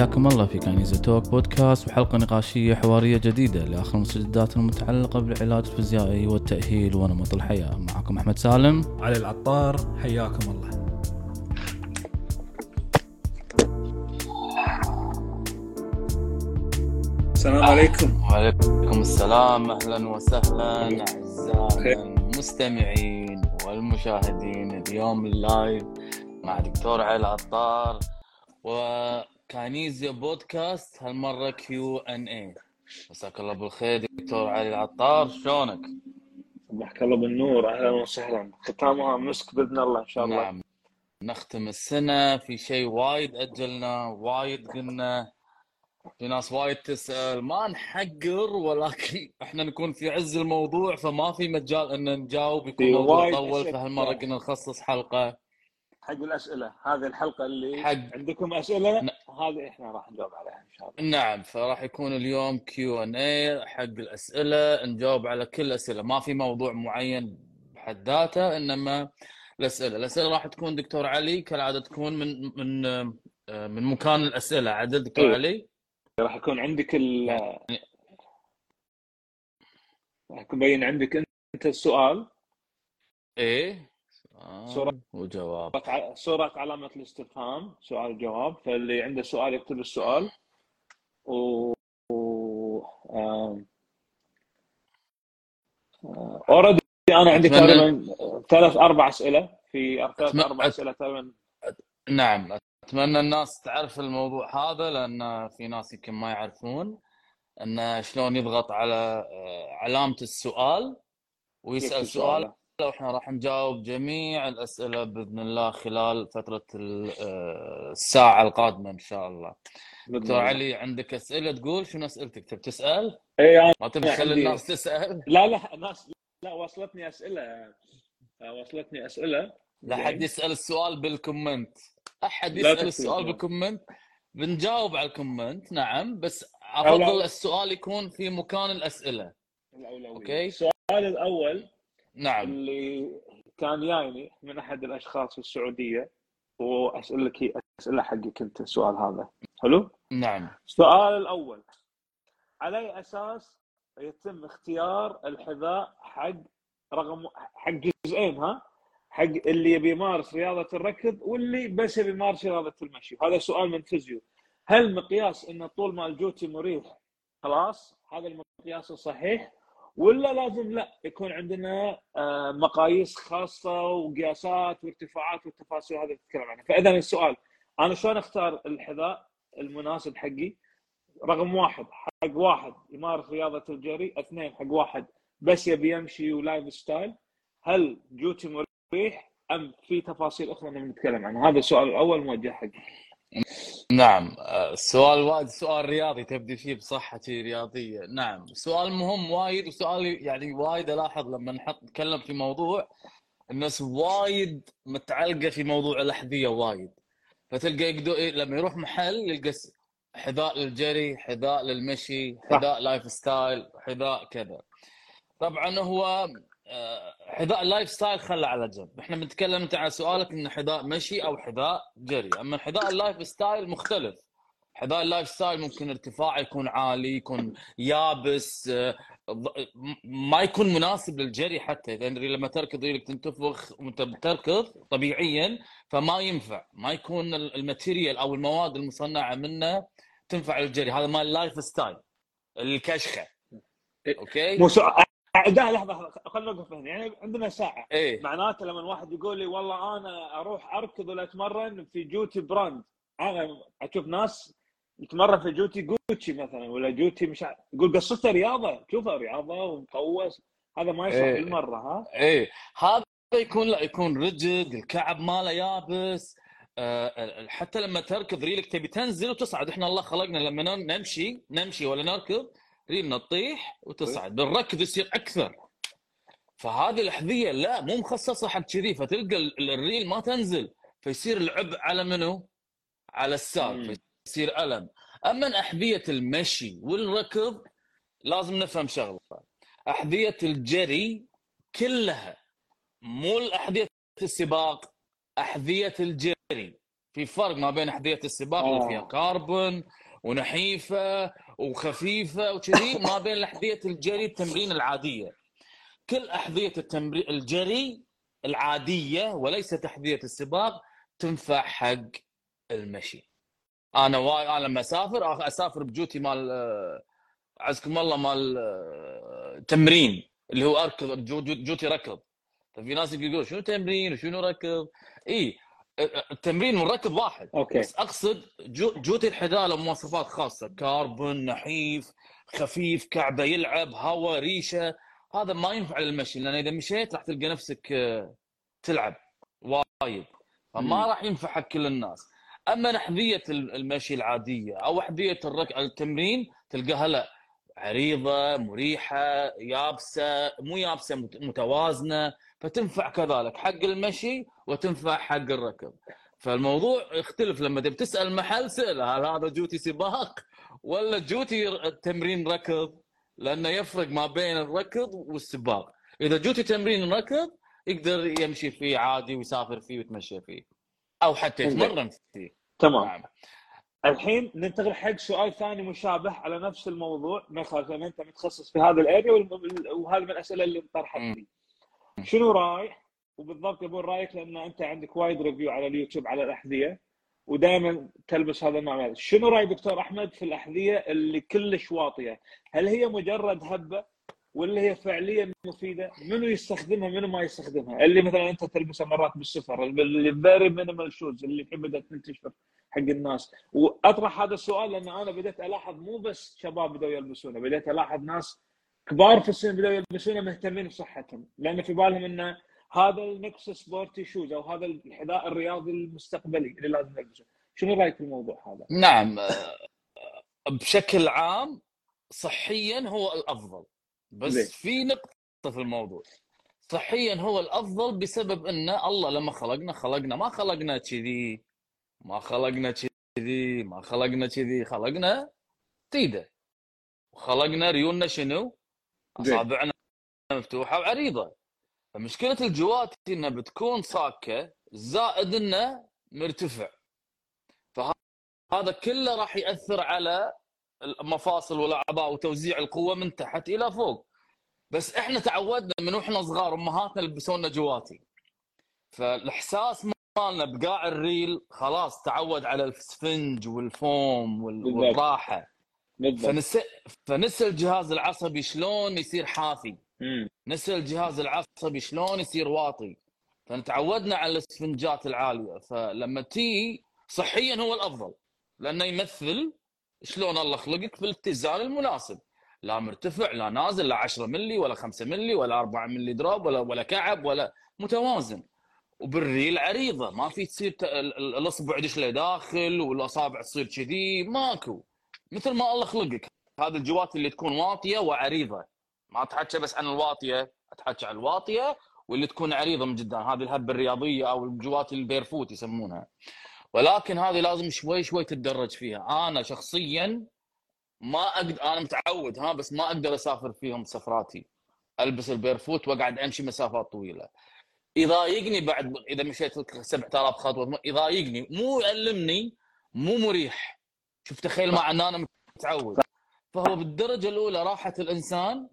حياكم الله في كنيزة توك بودكاست وحلقة نقاشية حوارية جديدة لآخر المستجدات المتعلقة بالعلاج الفيزيائي والتأهيل ونمط الحياة. معكم أحمد سالم. علي العطار حياكم الله. السلام عليكم. وعليكم السلام أهلا وسهلا أعزائنا المستمعين والمشاهدين اليوم اللايف مع دكتور علي العطار. وكانيزيا بودكاست هالمرة Q and A مساك الله بالخير دكتور علي العطار شلونك؟ صبحك الله بالنور أهلا وسهلا. ختامها مسك بإذن الله إن شاء الله. نعم. نختم السنة في شيء وايد أجلنا وايد قلنا. في ناس وايد تسأل ما نحقر ولكن إحنا نكون في عز الموضوع فما في مجال إن نجاوب يكون طول أشياء. فهالمرة قلنا نخصص حلقة. حق الأسئلة. هذه الحلقة اللي حق عندكم أسئلة ن- هذه إحنا راح نجاوب عليها إن شاء الله. نعم فراح يكون اليوم كيو ان اي حق الأسئلة. نجاوب على كل الأسئلة. ما في موضوع معين بحد ذاته إنما الأسئلة. الأسئلة راح تكون دكتور علي كالعادة تكون من من آه، من مكان الأسئلة. عدد دكتور إيه. علي. راح يكون عندك ال راح يكون مبين عندك أنت السؤال. إيه. صورة سؤال وجواب. صورة علامة الاستفهام سؤال جواب فاللي عنده سؤال يكتب السؤال. و, و... آم... اوريدي أنا عندي تقريبا ثلاث أربع أسئلة. في ثلاث. أربع. أسئلة تقريبا. نعم أتمنى الناس تعرف الموضوع هذا لأن في ناس يمكن ما يعرفون. إن شلون يضغط على آه، علامة السؤال ويسأل سؤال وإحنا راح نجاوب جميع الأسئلة بإذن الله خلال فترة آه، الساعة القادمة إن شاء الله. دكتور علي عندك أسئلة تقول شنو أسئلتك؟ تبي تسأل؟ اي أنا ما تبي تخلي الناس تسأل؟ لا لا ناس لا وصلتني أسئلة وصلتني أسئلة لا حد يسأل السؤال بالكومنت. أحد يسأل السؤال بال comment بنجاوب على ال comment نعم بس أفضل السؤال يكون في مكان الأسئلة. الأولوية أوكي؟ السؤال الأول نعم. اللي كان جايني من أحد الأشخاص في السعودية واسالك اسئله حقك أنت السؤال هذا. حلو؟ نعم. السؤال الأول. على اي أساس يتم اختيار الحذاء حق رقم حق جزئين ها؟ حق اللي يبي يمارس رياضة الركض واللي بس يبي يمارس رياضة المشي. هذا سؤال من physio. هل مقياس إن طول مال جوتي مريح؟ خلاص هذا المقياس الصحيح ولا لازم لا يكون عندنا آه، مقاييس خاصة وقياسات وارتفاعات والتفاصيل هذه تتكلم عنها فاذا السؤال أنا شلون أختار الحذاء المناسب حقي؟ رقم واحد حق واحد يمارس رياضة الجري اثنين حق واحد بس يبي يمشي و lifestyle. هل جوتي مريح؟ أم في تفاصيل أخرى نتكلم عنها؟ هذا السؤال الأول موجه حقي. نعم آه، السؤال وايد سؤال رياضي تبدي فيه بصحتي رياضية. نعم سؤال مهم وايد وسؤال يعني وايد ألاحظ لما نحط نتكلم في موضوع الناس وايد متعلقة في موضوع الأحذية وايد. فتلقى يقدر إيه لما يروح محل يلقى حذاء للجري حذاء للمشي حذاء lifestyle حذاء كذا. طبعا هو آه، حذاء ال lifestyle خله على جنب. إحنا بنتكلم أنت على سؤالك انه حذاء مشي أو حذاء جري. أما حذاء ال lifestyle مختلف. حذاء ال lifestyle ممكن ارتفاعه يكون عالي يكون يابس آه، ما يكون مناسب للجري حتى. يعني لما تركض يلك تنتفخ وأنت بتركض طبيعيا فما ينفع. ما يكون ال- ال material أو المواد المصنعة منه تنفع للجري. هذا مال ال lifestyle الكشخة. أوكي؟ مو سؤال لا لحظة خلينا نوقف هنا. يعني عندنا ساعة. إيه. معناته لما واحد يقول لي والله أنا أروح أركض ولا أتمرن في جوتي brand. أنا أشوف ناس يتمرن في جوتي جوتشي مثلا ولا جوتي مش ع- يقول قصته رياضة. شوفها رياضة ومقوس. هذا ما يصلح إيه. بالمرة ها؟ إيه. هذا يكون لا يكون ريل الكعب ماله يابس. آه، حتى لما تركض ريلك تبي تنزل وتصعد. إحنا الله خلقنا لما نم- نمشي نمشي ولا نركض ريلنا تطيح وتصعد بالركض يصير أكثر فهذه الأحذية لا مو مخصصة حق كذي فتلقى ال- الريل ما تنزل فيصير العبء على منو؟ على الساق. فيصير ألم أما أحذية المشي والركض لازم نفهم شغلة أحذية الجري كلها مو الأحذية السباق أحذية الجري في فرق ما بين أحذية السباق اللي فيها آه. كاربون ونحيفة وخفيفة وكذي ما بين أحذية الجري التمرين العادية. كل أحذية التمرين الجري العادية وليست أحذية السباق تنفع حق المشي. أنا why أنا لما أسافر أسافر بجوتي مال آه، عزكم الله مال آه، تمرين اللي هو أركض جو- جو- جوتي ركض. ففي ناس يقولون شنو تمرين وشنو ركض؟ اي التمرين والركض واحد أوكي. بس أقصد جو جوتي الحذاء له مواصفات خاصة كاربون نحيف خفيف كعبه يلعب هواء ريشة هذا ما ينفع للمشي لأن إذا مشيت راح تلقى نفسك آه، تلعب وايد فما. راح ينفع حق كل الناس. أما أحذية المشي العادية أو احذيه الرك... التمرين تلقاها لا عريضة مريحة يابسة مو يابسة مت- متوازنة فتنفع كذلك. حق المشي وتنفع حق الركض. فالموضوع يختلف لما تبي تسأل محل سأله هل هذا جوتي سباق ولا جوتي تمرين ركض؟ لأنه يفرق ما بين الركض والسباق. إذا جوتي تمرين ركض يقدر يمشي فيه عادي ويسافر فيه ويتمشى فيه. أو حتى. يتمرن فيه. تمام. نعم. الحين ننتقل حق سؤال ثاني مشابه على نفس الموضوع. ما يخالف أنت متخصص في هذا ال area وهذا من الأسئلة اللي انطرحت. لي شنو رأيك وبالضبط يبون رأيك لأن أنت عندك وايد review على اليوتيوب على الأحذية ودائما تلبس هذا النوع. شنو راي دكتور أحمد في الأحذية اللي كلش واطية؟ هل هي مجرد هبة ولا هي فعليا مفيدة؟ منو يستخدمها منو ما يستخدمها؟ اللي مثلا أنت تلبسها مرات بالسفر اللي very minimal shoes اللي الحين بدات تنتشر حق الناس وأطرح هذا السؤال لأن أنا بديت ألاحظ مو بس شباب بدأوا يلبسونه بديت ألاحظ ناس كبار في السن بدأوا يلبسونه مهتمين بصحتهم لأن في بالهم إنه هذا ال next sporty shoes أو هذا الحذاء الرياضي المستقبلي اللي لازم نلبسه شنو رأيك في الموضوع هذا؟ نعم آه، بشكل عام صحيا هو الأفضل بس زين. في نقطة في الموضوع صحيا هو الأفضل بسبب إن الله لما خلقنا خلقنا ما خلقنا كذي ما خلقنا كذي ما خلقنا كذي خلقنا تيده وخلقنا ريولنا شنو؟ أصابعنا مفتوحة وعريضة فمشكلة الجواتي إنها بتكون صاكه زائد إنه مرتفع. فهذا كله راح يأثر على المفاصل والأعضاء وتوزيع القوة من تحت إلى فوق. بس إحنا تعودنا من وإحنا صغار أمهاتنا يلبسونا جواتي. فالإحساس مالنا بقاع الريل خلاص تعود على السفنج والفوم. والراحة. فنسى فنسى الجهاز العصبي شلون يصير حافي. نسى الجهاز العصبي شلون يصير واطي. فنتعودنا على الاسفنجات العالية. فلما تي صحيا هو الأفضل. لأنه يمثل شلون الله خلقك في الاتزان المناسب. لا مرتفع لا نازل لا 10 ملي ولا 5 ملي ولا 4 ملي drop ولا ولا كعب ولا متوازن. وبالريل عريضة. ما في تصير الأصبع يدش لداخل والأصابع تصير كذي. ماكو. مثل ما الله خلقك. هذه الجوات اللي تكون واطية وعريضة. ما أتحكى بس عن الواطية أتحكى عن الواطية واللي تكون عريضة من قدام هذه الهبه الرياضية أو الجوات ال barefoot يسمونها. ولكن هذه لازم شوي شوي تتدرج فيها. أنا شخصيا ما أقدر أنا متعود ها بس ما أقدر أسافر فيهم سفراتي. ألبس ال barefoot وأقعد أمشي مسافات طويلة. يضايقني بعد إذا مشيت لك 7000 خطوة يضايقني مو يألمني مو مريح. شوف تخيل مع إن أنا متعود. فهو بالدرجة الأولى راحة الإنسان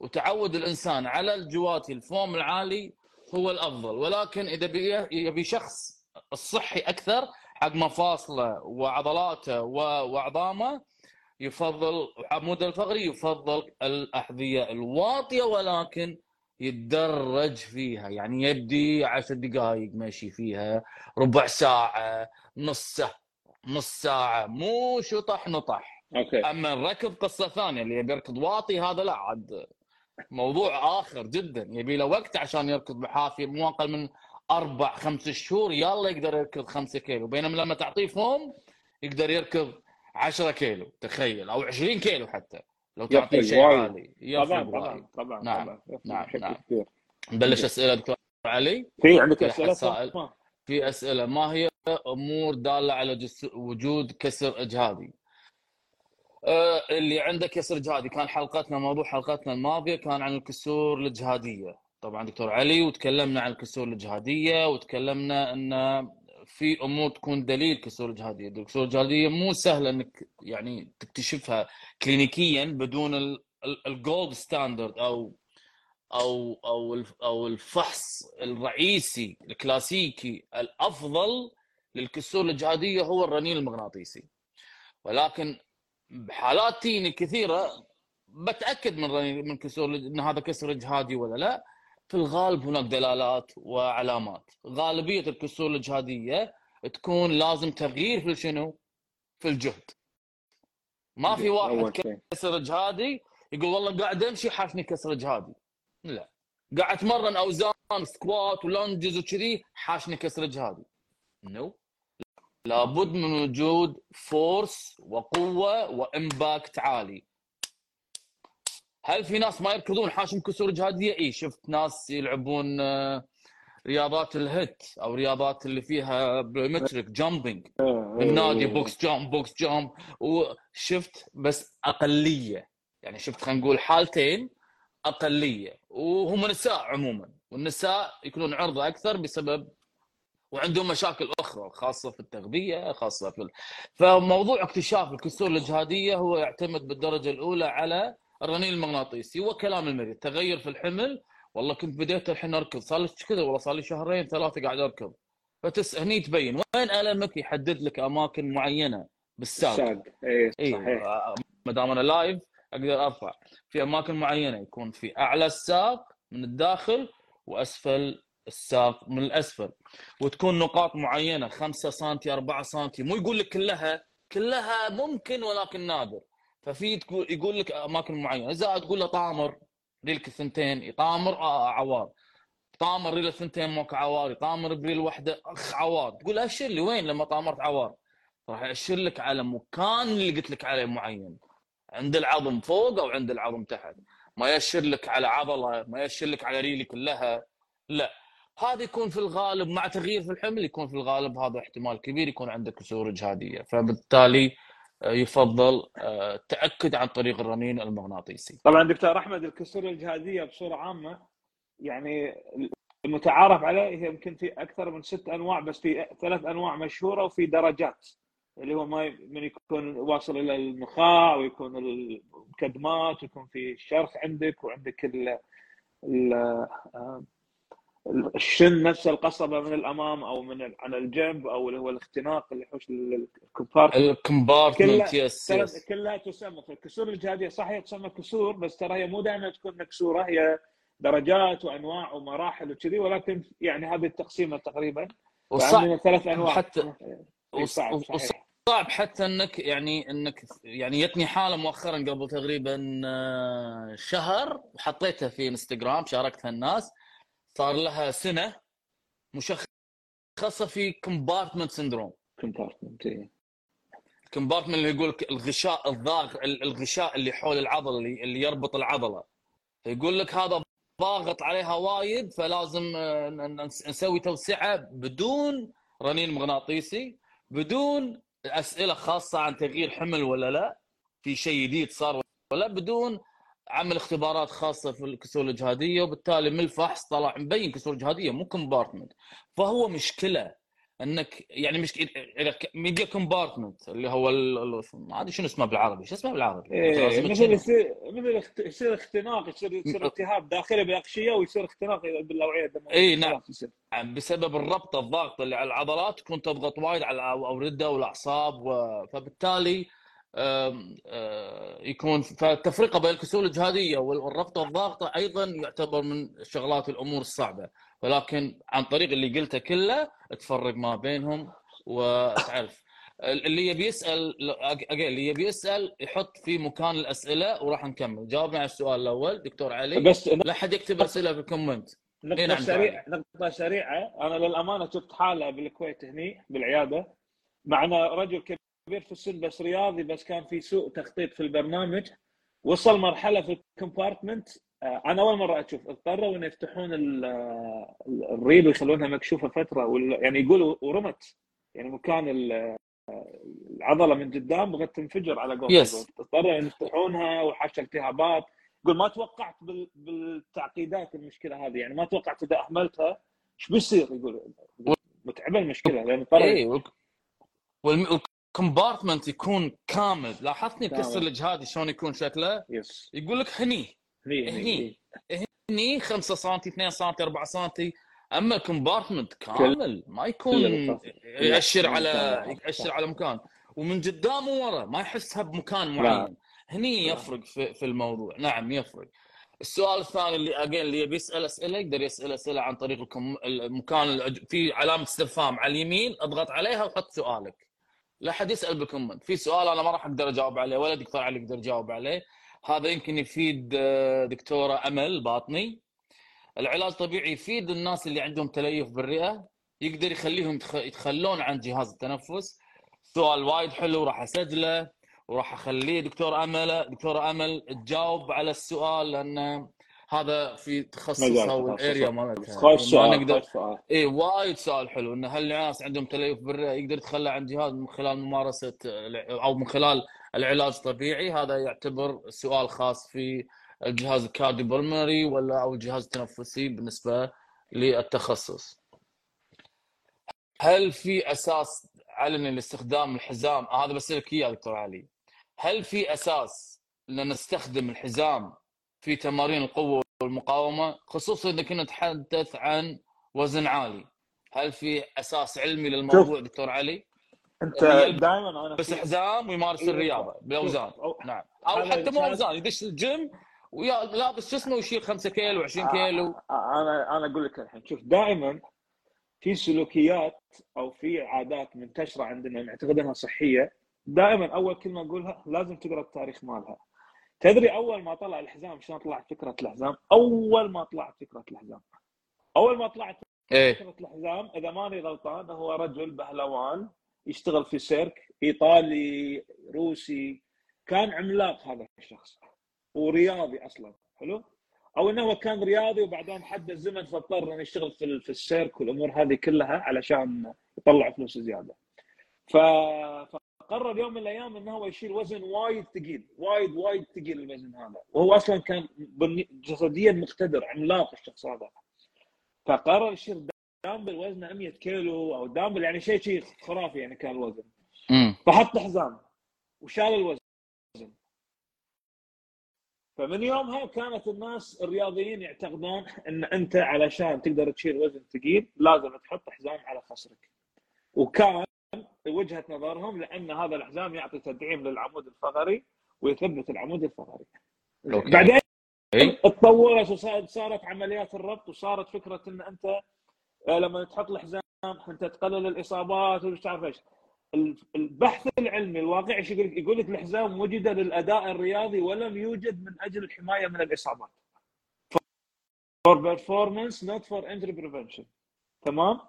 وتعود الإنسان على الجواتي الفوم العالي هو الأفضل. ولكن إذا بي- يبي شخص الصحي أكثر حق مفاصله وعضلاته وعظامه يفضل عمود الفقري يفضل الأحذية الواطية ولكن يتدرج فيها. يعني يبدي عشر دقائق ماشي فيها ربع ساعة نص ساعه نص ساعة مو شطح نطح. أوكي. أما الركض قصة ثانية اللي يبي يركض واطي هذا لا عاد موضوع آخر جدا يبي له وقت عشان يركض بحافية مو أقل من أربع خمس شهور يلا يقدر يركض خمسة كيلو بينما لما تعطيه فوم يقدر يركض 10 كيلو تخيل أو 20 كيلو حتى لو تعطيه شيء. عالي طبعا طبعا طبعا نعم. طبعا نعم، بشكل نعم. نبلش أسئلة دكتور علي في عندك أسئلة. في أسئلة ما هي أمور دالة على جس... وجود كسر اجهادي؟ آه، اللي عنده كسر اجهادي كان حلقتنا موضوع حلقتنا الماضية كان عن الكسور الاجهاديه طبعا دكتور علي وتكلمنا عن الكسور الاجهاديه وتكلمنا إن في أمور تكون دليل كسور الجهادية، الكسور الجهادية مو سهله إنك يعني تكتشفها كلينيكيا بدون ال gold standard أو أو أو أو الفحص الرئيسي الكلاسيكي الأفضل للكسور الجهادية هو الرنين المغناطيسي. ولكن بحالات تيني كثيرة بتأكد من من كسور إن هذا كسر جهادي ولا لا. في الغالب هناك دلالات وعلامات. غالبية الكسور الجهاديه تكون لازم تغيير في شنو؟ في الجهد. ما في واحد كسر جهادي يقول والله قاعد أمشي حاشني كسر جهادي لا. قاعد أتمرن أوزان squat و lunges وكذي حاشني كسر جهادي no لابد من وجود force وقوة و impact عالي. هل في ناس ما يركضون حاشهم كسور جهادية؟ اي شفت ناس يلعبون آه، رياضات ال HIIT أو رياضات اللي فيها plyometric jumping بالنادي box jump box jump وشفت بس أقلية. يعني شفت خلينا نقول حالتين أقلية. وهم نساء عموما. والنساء يكونون عرضة أكثر بسبب وعندهم مشاكل أخرى خاصة في التغذية خاصة في ال... فموضوع اكتشاف الكسور الجهادية هو يعتمد بالدرجة الأولى على الرنين المغناطيسي وكلام المريض تغير في الحمل والله كنت بديت الحين أركض صار لي كذا والله صار لي شهرين ثلاثة قاعد أركض. فتس هني تبين وين ألمك يحدد لك أماكن معينة؟ بالساق. الساق اي اي صحيح. ما دام أنا live أقدر أرفع. في أماكن معينة يكون في أعلى الساق من الداخل وأسفل الساق من الأسفل وتكون نقاط معينة 5 سم 4 سم مو يقول لك كلها كلها ممكن ولكن نادر. ففي يقول لك أماكن معينة إذا تقول له طامر ريلك الثنتين يطامر آه عوار. طامر ريل الثنتين ماكو عوار يطامر بريل واحدة أخ عوار. تقول اشر لي وين لما طامرت عوار؟ راح ياشر لك على مكان اللي قلت لك عليه معين. عند العظم فوق أو عند العظم تحت. ما ياشر لك على عضلة ما ياشر لك على ريلي كلها. لا. هذا يكون في الغالب مع تغيير في الحمل يكون في الغالب هذا احتمال كبير يكون عندك كسور إجهادية فبالتالي يفضل التأكد عن طريق الرنين المغناطيسي. طبعا دكتور أحمد الكسور الجهاديه بصورة عامة يعني المتعارف عليه هي يمكن في أكثر من ست أنواع بس في ثلاث أنواع مشهورة وفي درجات اللي هو ما من يكون واصل إلى النخاع ويكون المكدمات ويكون في الشرخ عندك وعندك ال ال ال shin نفس القصبة من الأمام أو من عن الجنب أو اللي هو الاختناق اللي يحوش ال compartment ال compartment yes yes كلها تسمى الكسور الجهادية صحيح تسمى كسور بس ترى هي مو دائما تكون مكسورة هي درجات وأنواع ومراحل وكذي ولكن يعني هذه التقسيمة تقريبا. وصعب ثلاث أنواع. حتى وصعب, صعب حتى إنك يعني إنك يعني جتني حالة مؤخرا قبل تقريبا شهر وحطيتها في انستغرام شاركتها الناس. صار لها سنة مشخصة في كومبارتمنت سندروم كومبارتمنت الكومبارتمنت اللي يقول لك الغشاء الضاغط الغشاء اللي حول العضلة اللي, اللي يربط العضلة. يقول لك هذا ضاغط عليها وايد فلازم نسوي توسعة بدون رنين مغناطيسي بدون أسئلة خاصة عن تغيير حمل ولا لا في شيء جديد صار ولا بدون عمل اختبارات خاصة في الكسور الجهادية وبالتالي من الفحص طلع مبين كسور جهادية مو compartment فهو مشكلة إنك يعني مش ميديا compartment اللي هو ما ادري شنو اسمه بالعربي؟ شو اسمه بالعربي؟ إيه مثل يصير مثل يصير اختناق يصير يصير التهاب داخلي بالاغشيه ويصير اختناق بالأوعية الدمويه اي نعم. بسبب الربطه الضغط اللي على العضلات تكون تضغط وايد على الاورده والأعصاب و... فبالتالي يكون فالتفرقه بين الكسور الجهادية والربطه الضاغطة أيضا يعتبر من شغلات الأمور الصعبة. ولكن عن طريق اللي قلته كله تفرق ما بينهم وتعرف. اللي يبي يسأل اللي يبي يسأل يحط في مكان الأسئلة وراح نكمل. جاوبنا على السؤال الأول دكتور علي. بس لا حد يكتب أسئلة في ال comment. نقطة نعم سريعة نقطة سريعة. أنا للأمانة شفت حالة بالكويت هني بالعيادة. معنا رجل كبير في السن بس رياضي بس كان في سوء تخطيط في البرنامج. وصل مرحلة في ال compartment أنا أول مرة أشوف. اضطروا ان يفتحون الريل ويخلونها مكشوفة فترة يعني يقولوا ورمت. يعني مكان العضلة من قدام بغت تنفجر على قولتهم. Yes. اضطروا يفتحونها وحاشا التهابات يقول ما توقعت بالتعقيدات المشكلة هذه. يعني ما توقعت إذا أهملتها. إيش بيصير؟ يقول متعبة المشكلة. لأن طرف اي وال compartment يكون كامل لاحظتني بكسر. الاجهادي شلون يكون شكله yes يقول لك هني هني هني. هني 5 سم 2 سم 4 سم أما ال compartment كامل ما يكون يأشر على. يأشر على مكان ومن قدام وورا ما يحسها بمكان لا. معين هني لا. يفرق في, في الموضوع نعم يفرق السؤال الثاني اللي اجين اللي يبي يسأل أسئلة يقدر يسأل أسئلة عن طريق. المكان في علامة استفهام على اليمين اضغط عليها وحط سؤالك لا حد يسأل بال comment. في سؤال أنا ما راح أقدر أجاوب عليه ولا دكتور علي يقدر يجاوب عليه. هذا يمكن يفيد آه، دكتورة أمل باطني. العلاج الطبيعي يفيد الناس اللي عندهم تليف بالرئة يقدر يخليهم يتخ- يتخلون عن جهاز التنفس. سؤال وايد حلو راح أسجله وراح أخليه. دكتور أمل دكتورة أمل تجاوب على السؤال لأن هذا في تخصصها والاريا. مالتها خوش ما سؤال نقدر اي وايد سؤال حلو إن هل الناس عندهم تليف بالرئة يقدر يتخلى عن جهاز من خلال ممارسة أو من خلال العلاج الطبيعي هذا يعتبر سؤال خاص في الجهاز الكارديوبلمري ولا أو الجهاز التنفسي بالنسبة للتخصص. هل في أساس علني لاستخدام الحزام آه هذا بسألك إياه دكتور علي. هل في أساس إن نستخدم الحزام في تمارين القوة والمقاومة خصوصا إذا كنا نتحدث عن وزن عالي. هل في أساس علمي للموضوع دكتور علي؟ أنت دائما أنا بس حزام ويمارس إيه، الرياضة أو- نعم. أو حتى مو أوزان يدش الجيم ويا لابس جسمه ويشيل 5 كيلو 20 كيلو. آه، أنا أنا أقول لك الحين شوف دائما في سلوكيات أو في عادات منتشرة عندنا نعتقد انها صحية دائما أول كلمة أقولها لازم تقرأ التاريخ مالها. تدري أول ما طلع الحزام شلون طلعت فكرة الحزام؟ أول ما طلعت فكرة الحزام أول ما طلعت إيه. فكرة الحزام إذا ماني غلطان هو رجل بهلوان يشتغل في سيرك إيطالي روسي كان عملاق هذا الشخص ورياضي أصلا حلو؟ أو إنه هو كان رياضي وبعدين حد الزمن فاضطر إنه يشتغل في في السيرك والأمور هذه كلها علشان يطلع فلوس زيادة. ف فقرر يوم من الأيام إنه هو يشيل وزن وايد ثقيل وايد وايد ثقيل الوزن هذا. وهو أصلا كان جسديا مقتدر عملاق الشخص هذا. فقرر يشيل دامبل وزنه 100 كيلو أو دامبل يعني شيء شيء خرافي يعني كان الوزن. فحط حزام وشال الوزن. فمن يومها كانت الناس الرياضيين يعتقدون إن أنت علشان تقدر تشيل وزن ثقيل لازم تحط حزام على خصرك. وكان وجهة نظرهم لأن هذا الحزام يعطي تدعيم للعمود الفقري ويثبت العمود الفقري أوكي. بعدين تطورت وصارت صارت عمليات الربط وصارت فكرة إن أنت آه، لما تحط الحزام أنت تقلل الإصابات ومش عارف إيش ال- البحث العلمي الواقعي إيش يقول لك؟ يقول لك الحزام وجد للأداء الرياضي ولم يوجد من أجل الحماية من الإصابات. for performance not for injury prevention تمام؟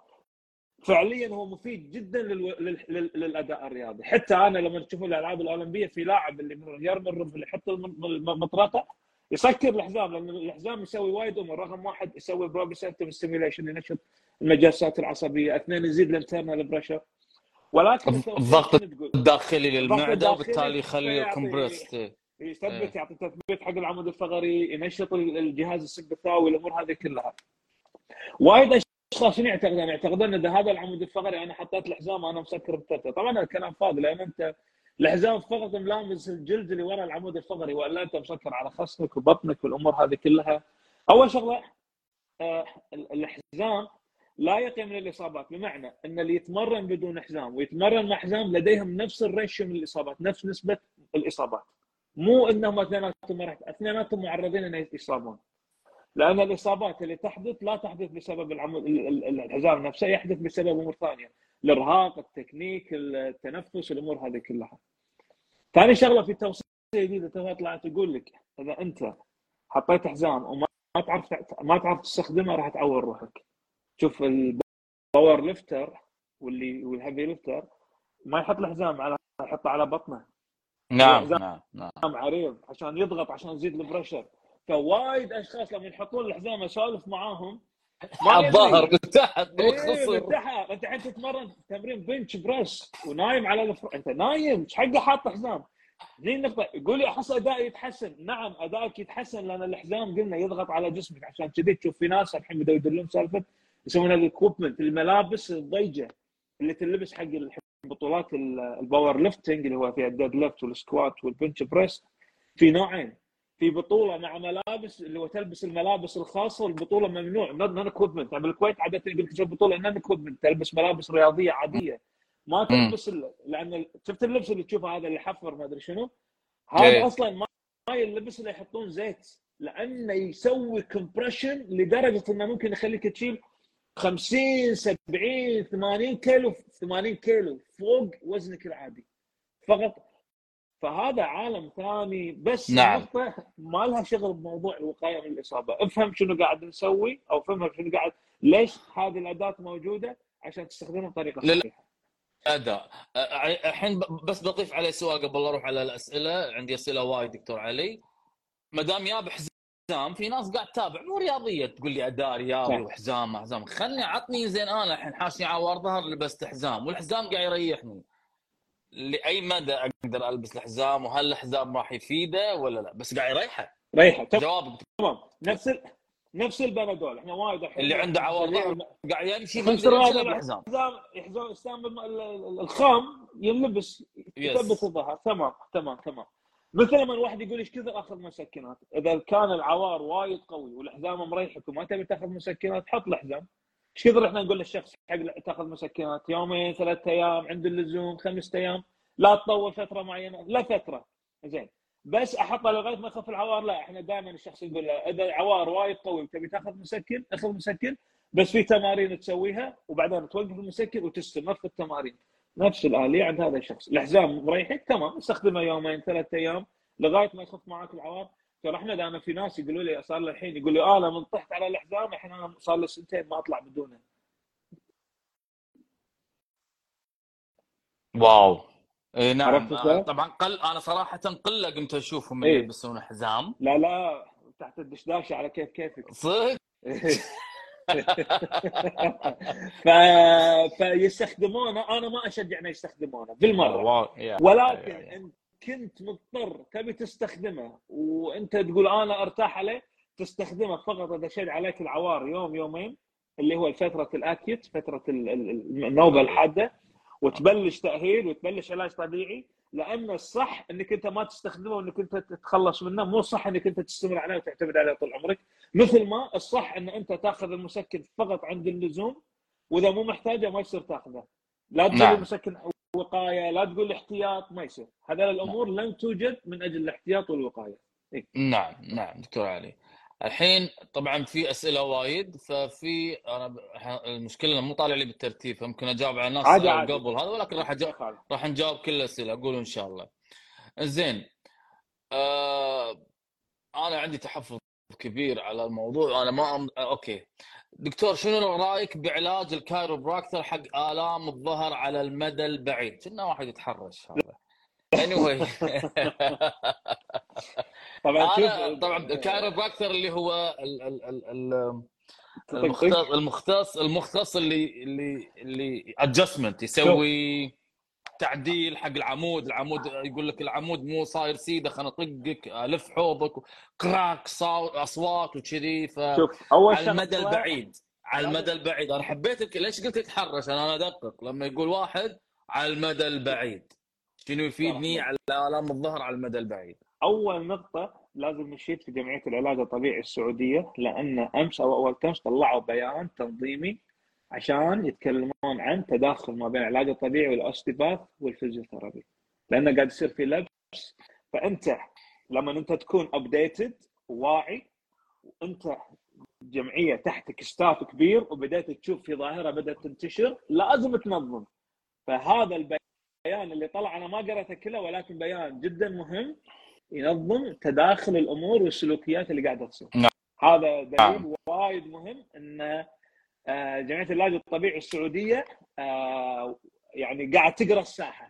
فعليا هو مفيد جدا للو... لل... لل... للأداء الرياضي، حتى أنا لما تشوفوا الألعاب الأولمبية في لاعب اللي يرمي اللي يحط الم- المطرقه يسكر الحزام لأن الحزام يسوي وايد امور، رقم واحد يسوي proprioceptive stimulation ينشط المجسات العصبية، اثنين يزيد ال internal pressure ولكن الضغط؟ الداخلي للمعدة وبالتالي يخليه فيعطي- compressed يثبت إيه. يعطي تثبيت حق العمود الفقري ينشط الجهاز السمبثاوي الأمور هذه كلها وايد اشخاص شنو يعتقدون؟ يعتقدون إن هذا العمود الفقري أنا حطيت الحزام أنا مسكر التربة طبعا الكلام فاضي لأن أنت الحزام فقط ملامس الجلد اللي ورا العمود الفقري وإلا أنت مسكر على خصرك وبطنك والأمور هذه كلها. أول شغلة آه، الحزام لا يقي من الاصابات بمعنى إن اللي يتمرن بدون حزام ويتمرن مع حزام لديهم نفس الريشيو من الإصابات نفس نسبة الإصابات. مو إنهم أثنيناتهم أثنيناتهم معرضين ان يصابون. لأن الإصابات اللي تحدث لا تحدث بسبب العمود ال- ال- الحزام نفسه يحدث بسبب أمور ثانية. الإرهاق التكنيك التنفس الأمور هذه كلها. ثاني شغلة في توصيه جديده توها طلعت تقول لك إذا أنت حطيت حزام وما ما تعرف ما تعرف تستخدمه راح تعور روحك. شوف ال power lifter واللي وال heavy lifter ما يحط الحزام على يحطه على بطنه. نعم. نعم نعم. عريض عشان يضغط عشان يزيد ال pressure فوايد أشخاص لما يحطون الحزام اسولف معاهم. ما. من تحت إيه والخصر مرتاحه أنت الحين تتمرن تمرين bench press ونايم على الفر... أنت نايم؟ إيش حقه حاط حزام ذي النقطة يقول لي أحس أدائي يتحسن، نعم أدائك يتحسن لأن الحزام قلنا يضغط على جسمك عشان كذي. تشوف في ناس الحين بدأوا يدلون سالفة يسوون ال equipment الملابس الضيجة اللي تلبس حق البطولات ال power lifting اللي هو فيها ال deadlift وال squat وال bench press في نوعين. في بطولة مع ملابس اللي هو تلبس الملابس الخاصة والبطولة ممنوع. non equipment يعني بالكويت عادة يقول لك بطولة non equipment تلبس ملابس رياضية عادية. ما تلبس ال... لأن شفت اللبس اللي تشوفه هذا اللي حفر ما أدري شنو؟ هذا إيه. أصلا ما ما يلبس إلا يحطون زيت. لأنه يسوي compression لدرجة إنه ممكن يخليك تشيل 50 70 80 كيلو 80 كيلو فوق وزنك العادي. فقط فهذا عالم ثاني بس نعم. النقطة ما لها شغل بموضوع الوقاية من الإصابة، افهم شنو قاعد نسوي أو فهم شنو قاعد ليش هذه الأداة موجودة؟ عشان تستخدمها بطريقة صحيحة. اداء الحين بس بضيف عليه سؤال قبل أروح على الأسئلة. عندي أسئلة وايد دكتور علي. ما دام جاب حزام في ناس قاعد تتابع. مو رياضية تقول لي اداء رياضي. وحزام ما حزام خلني عطني زين أنا الحين حاشني عوار ظهر لبست حزام والحزام قاعد يريحني. لأي مدى أقدر ألبس الحزام؟ وهل الحزام راح يفيده ولا لا؟ بس قاعد يريحه. ريحه تمام. جواب نفس ال... نفس البنادول. إحنا وايد الحين اللي عنده عوار ظهر قاعد يمشي يقدر يمشي الحزام. يحزون الحزام الخام ينلبس يثبت الظهر. تمام. تمام. تمام. مثل لما الواحد يقول إيش كثر أخذ مسكنات؟ إذا كان العوار وايد قوي والحزام مريحك وما تبي تأخذ مسكنات حط الحزام. إيش كثر إحنا نقول للشخص حق تأخذ مسكنات؟ يومين ثلاثة أيام عند اللزوم خمسة أيام. لا تطول فترة معينة لا فترة. زين. بس احطه لغاية ما يخف العوار؟ لا. إحنا دائما الشخص يقول له إذا العوار وايد قوي وتبي تأخذ مسكن؟ أخذ مسكن. بس في تمارين تسويها وبعدين توقف المسكن وتستمر في التمارين. نفس الآلية عند هذا الشخص. الحزام مريحك تمام. استخدمه يومين ثلاثة أيام لغاية ما يخف معك العوار. ترى إحنا دائما في ناس يقولوا لي صار لي الحين يقول لي آه أنا من طحت على الحزام الحين أنا صار لي سنتين ما أطلع بدونه واو إي نعم عرفت شلون؟ طبعا قل أنا صراحة قلة قمت أشوفهم إيه. اللي يلبسون حزام لا لا تحت الدشداشه على كيف كيفك صدق ف... فيستخدمونه أنا ما أشجع إنه يستخدمونه بالمرة واو يا. ولكن يا- يا. إن كنت مضطر تبي تستخدمه وانت تقول أنا أرتاح عليه تستخدمه فقط إذا شد عليك العوار يوم يومين اللي هو فتره الاكيت فترة ال- ال- النوبة الحادة وتبلش تأهيل وتبلش علاج طبيعي لأن الصح إنك أنت ما تستخدمه وإنك أنت تتخلص منه مو صح إنك أنت تستمر عليه وتعتمد عليه طول عمرك. مثل ما الصح إن أنت تأخذ المسكن فقط عند اللزوم وإذا مو محتاجه ما يصير تأخذه. لا تقول نعم. المسكن وقايه لا تقول احتياط ما يصير. هذول الأمور لن توجد من أجل الاحتياط والوقاية. نعم نعم دكتور علي. الحين طبعا في أسئلة وايد ففي أنا المشكلة مو طالع لي بالترتيب فممكن أجاوب على ناس عادي عادي. قبل هذا ولكن راح أجاوب. راح نجاوب كل الأسئلة أقول إن شاء الله. زين. آه أنا عندي تحفظ كبير على الموضوع أنا ما أم... أوكي. دكتور شنو رأيك بعلاج ال chiropractor حق آلام الظهر على المدى البعيد؟ كنا واحد يتحرش هذا anyway طبعا طبعا ال chiropractor اللي هو ال ال ال ال المختص. المختص المختص اللي اللي اللي adjustment يسوي تعديل حق العمود العمود يقول لك العمود مو صاير سيدة خلنا اطقك ألف حوضك crack أصوات وكذي ف شوف أول على المدى البعيد على المدى البعيد. أنا حبيت ليش قلت يتحرش أنا أدقق. لما يقول واحد على المدى البعيد. شنو يفيدني. على آلام الظهر على المدى البعيد. أول نقطة لازم نشيد في جمعية العلاج الطبيعي السعودية لأن أمس أو أول امس طلعوا بيان تنظيمي عشان يتكلمون عن تداخل ما بين العلاج الطبيعي وال osteopath وال physiotherapy لأنه قاعد يصير في لبس فأنت لما أنت تكون updated وواعي وأنت جمعية تحتك staff كبير وبديت تشوف في ظاهرة بدأت تنتشر لازم تنظم فهذا البيان اللي طلع أنا ما قرأته كله ولكن بيان جدا مهم ينظم تداخل الأمور والسلوكيات اللي قاعدة تصير. نعم. هذا دليل نعم. وايد مهم ان آه، جمعية العلاج الطبيعي السعودية آه، يعني قاعد تقرأ الساحة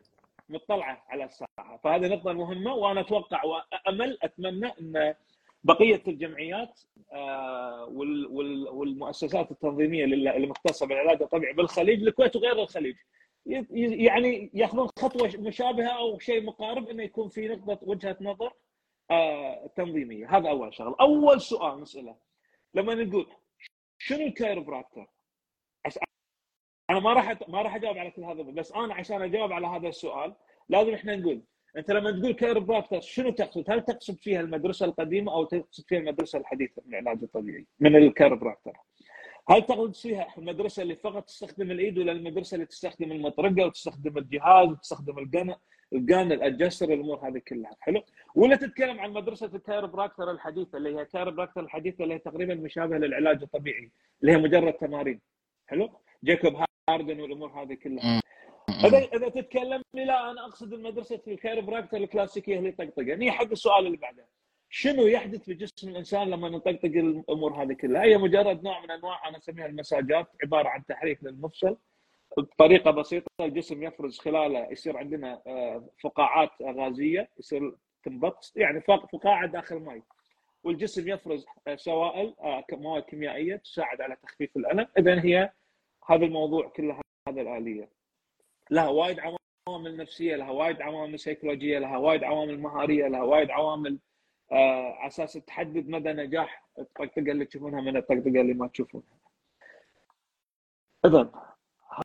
مطلعة على الساحة. فهذه نقطة مهمة وأنا أتوقع وامل أتمنى أن بقية الجمعيات آه، وال- وال- والمؤسسات التنظيمية المختصة بالعلاج الطبيعي بالخليج الكويت وغير الخليج يعني يأخذون خطوة مشابهة أو شيء مقارب إنه يكون في نقطة وجهة نظر آه، تنظيمية. هذا أول شغله أول سؤال نساله لما نقول شنو ال chiropractor. أنا ما راح. ما راح أجاوب على كل هذا بس أنا عشان أجاوب على هذا السؤال لازم إحنا نقول أنت لما تقول chiropractor شنو تقصد؟ هل تقصد فيها المدرسة القديمة أو تقصد فيها المدرسة الحديثة من العلاج الطبيعي من ال chiropractor؟ هل تقصد فيها المدرسة اللي فقط تستخدم الإيد ولا المدرسة اللي تستخدم المطرقة وتستخدم الجهاز وتستخدم ال gun ال gun ال adjuster الأمور هذه كلها. حلو؟ ولا تتكلم عن مدرسة ال chiropractor الحديثة اللي هي ال chiropractor الحديثة اللي هي تقريبا مشابهة للعلاج الطبيعي اللي هي مجرد تمارين. حلو؟ جاكوب هاردن والأمور هذه كلها. اذا إذا تتكلم لي لا أنا أقصد المدرسة ال chiropractor الكلاسيكية اللي طقطقه هني حق السؤال اللي بعده. شنو يحدث في جسم الإنسان لما نطقطق الأمور هذه كلها؟ هي مجرد نوع من أنواع أنا أسميها المساجات عبارة عن تحريك للمفصل. بطريقه بسيطة الجسم يفرز خلاله يصير عندنا آه، فقاعات غازية يصير تنبط يعني فقاعة داخل ماء والجسم يفرز آه، سوائل آه، مواد كيميائية تساعد على تخفيف الألم. اذا هي هذا الموضوع كله هذا الآلية. لها وايد عوامل نفسية لها وايد عوامل سيكولوجية لها وايد عوامل مهارية لها وايد عوامل على أساس تحدد مدى نجاح الطقطقة اللي تشوفونها من الطقطقة اللي ما تشوفونها. اذا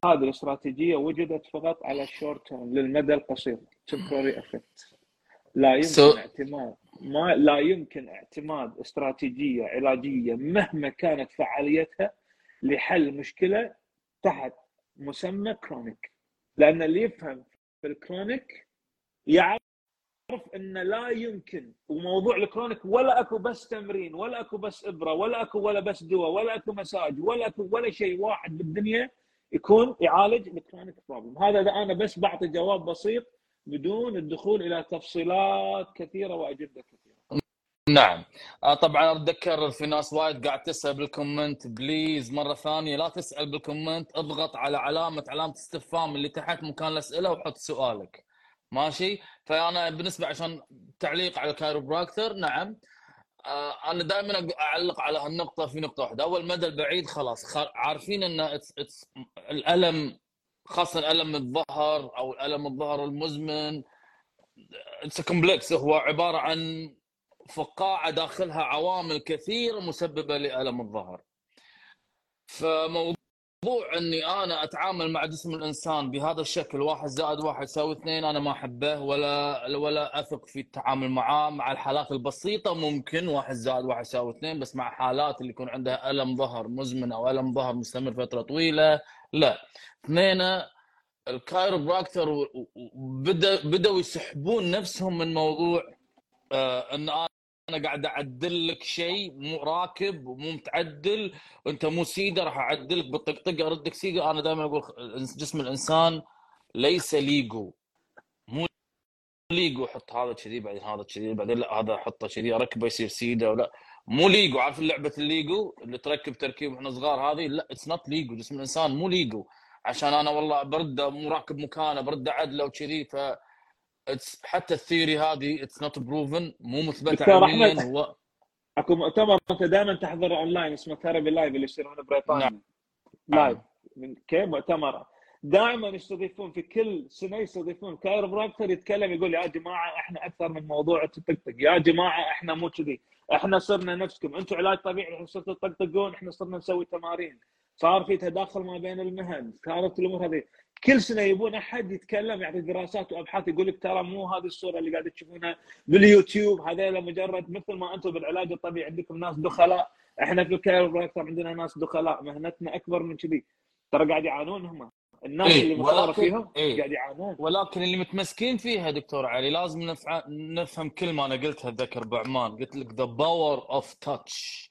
هذه الاستراتيجيه وجدت فقط على ال short term للمدى القصير temporary effect. لا يمكن so... اعتماد ما لا يمكن اعتماد استراتيجية علاجية مهما كانت فعاليتها لحل مشكلة تحت مسمى chronic لأن اللي يفهم في ال chronic يعرف إن لا يمكن وموضوع ال chronic ولا أكو بس تمرين ولا أكو بس إبرة ولا اكو ولا بس دواء ولا أكو مساج ولا اكو ولا شيء واحد بالدنيا يكون يعالج ال chronic problem هذا أنا بس بعطي جواب بسيط بدون الدخول إلى تفصيلات كثيرة وأجندة كثيرة. نعم. آه، طبعا أتذكر في ناس وايد قاعد تسأل بال comment please مرة ثانية. لا تسأل بال comment اضغط على علامة علامة استفهام اللي تحت مكان الأسئلة وحط سؤالك. ماشي؟ فأنا بالنسبة عشان تعليق على ال chiropractor نعم. أنا دائما أعلق على هالنقطة في نقطة واحدة. أول مدى البعيد خلاص. عارفين إن it's, it's الألم خاصة الم الظهر أو الألم الظهر المزمن it's complex هو عبارة عن فقاعة داخلها عوامل كثيرة مسببة لألم الظهر. فموضوع موضوع إني أنا أتعامل مع جسم الإنسان بهذا الشكل واحد زائد واحد يساوي اثنين أنا ما أحبه ولا ولا أثق في التعامل معاه مع الحالات البسيطة. ممكن واحد زائد واحد يساوي اثنين بس مع حالات اللي يكون عندها ألم ظهر مزمن أو ألم ظهر مستمر فترة طويلة. لا اثنين ال chiropractor بدأ بدأوا يسحبون نفسهم من موضوع آه إن أنا قاعد أعدل لك شيء مو راكب ومو متعدل. وانت مو سيده راح أعدلك بالطقطقة أردك سيده أنا دائما أقول جسم الإنسان ليس ليجو. مو ليجو. حط هذا كذي بعدين هذا كذي بعدين لا هذا احطه كذي. اركبه يصير سيده ولا. مو ليجو. عارف لعبة الليجو؟ اللي تركب تركيب وإحنا صغار هذه؟ لا it's not ليجو. جسم الإنسان مو ليجو. عشان أنا والله برده مو راكب مكانه برده عدله وكذي. ف حتى ال theory هذه it's not proven مو مثبتة علميا هو أكو مؤتمر أنت دائما تحضر اونلاين اسمه Therapy Live اللي يصير هنا بريطانيا. نعم. live من كيف مؤتمر دائما يستضيفون في كل سنة يستضيفون. chiropractor يتكلم يقول يا جماعة إحنا أكثر من موضوع التطقطق يا جماعة إحنا مو كذي. إحنا صرنا نفسكم. أنتم علاج طبيعي صرتوا تطقطقون إحنا صرنا نسوي تمارين. صار في تداخل ما بين المهن صارت الأمور هذه كل سنة يبون أحد يتكلم يعطي دراسات وأبحاث يقول لك ترى مو هذه الصورة اللي قاعد تشوفونها باليوتيوب هذول مجرد مثل ما أنتم بالعلاج الطبيعي عندكم ناس دخلاء إحنا في ال chiropractor عندنا ناس دخلاء مهنتنا أكبر من كذي ترى قاعد يعانون هم الناس إيه؟ اللي مصوره فيهم إيه؟ قاعد يعانون ولكن اللي متمسكين فيها دكتور علي لازم نفع... نفهم كلمه أنا قلتها ذكر بعمان قلت لك the power of touch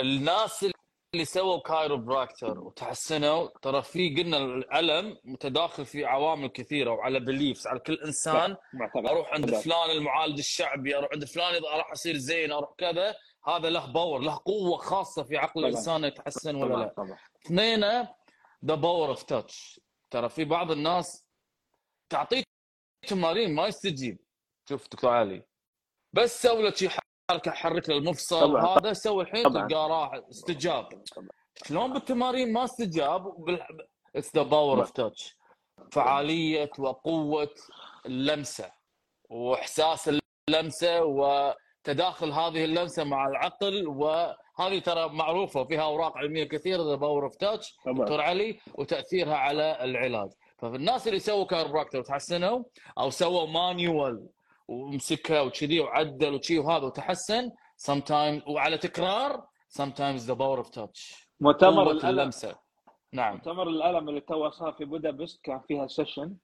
الناس اللي سووا chiropractor وتحسنوا ترى في قلنا الألم متداخل في عوامل كثيرة وعلى beliefs على كل إنسان أروح عند فلان المعالج الشعبي أروح عند فلان إذا راح أصير زين أروح كذا هذا له power له قوة خاصة في عقل الإنسان يتحسن ولا لا. اثنين the power of touch ترى في بعض الناس تعطيه تمارين ما يستجيب. شوف دكتور علي. بس سوي له حرك المفصل هذا سوي الحين تلقاه راح استجاب. شلون بالتمارين ما استجاب؟ it's the power of touch فعالية وقوة اللمسة وإحساس اللمسة وتداخل هذه اللمسة مع العقل وهذا هذه ترى معروفة وفيها أوراق علمية كثيرة the power of touch دكتور علي وتأثيرها على العلاج. ففي الناس اللي سووا chiropractor وتحسنوا أو سووا manual ومسكها وكذي وعدل وشي وهذا وتحسن sometimes وعلى تكرار sometimes the power of touch. مؤتمر قوة الألم. اللمسة. نعم. مؤتمر الألم اللي تو صار في بودابست كان فيها session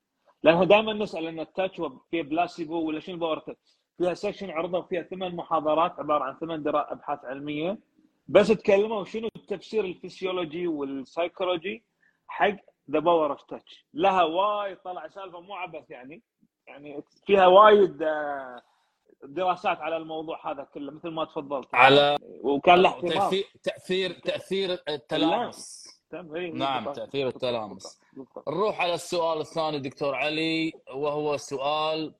لأنه دائما نسأل إن ال touch فيه بلاسيبو ولا شنو power touch فيها session عرضوا فيها ثمان محاضرات عبارة عن ثمان أبحاث علمية. بس تكلموا شنو التفسير ال physiology وال psychology حق the power of touch لها وايد طلع سالفة مو عبث يعني. يعني فيها وايد آه، دراسات على الموضوع هذا كله مثل ما تفضلت. على وكان له اهتمام تاثير التلامس. إيه، نعم. تأثير التلامس. نروح على السؤال الثاني دكتور علي وهو سؤال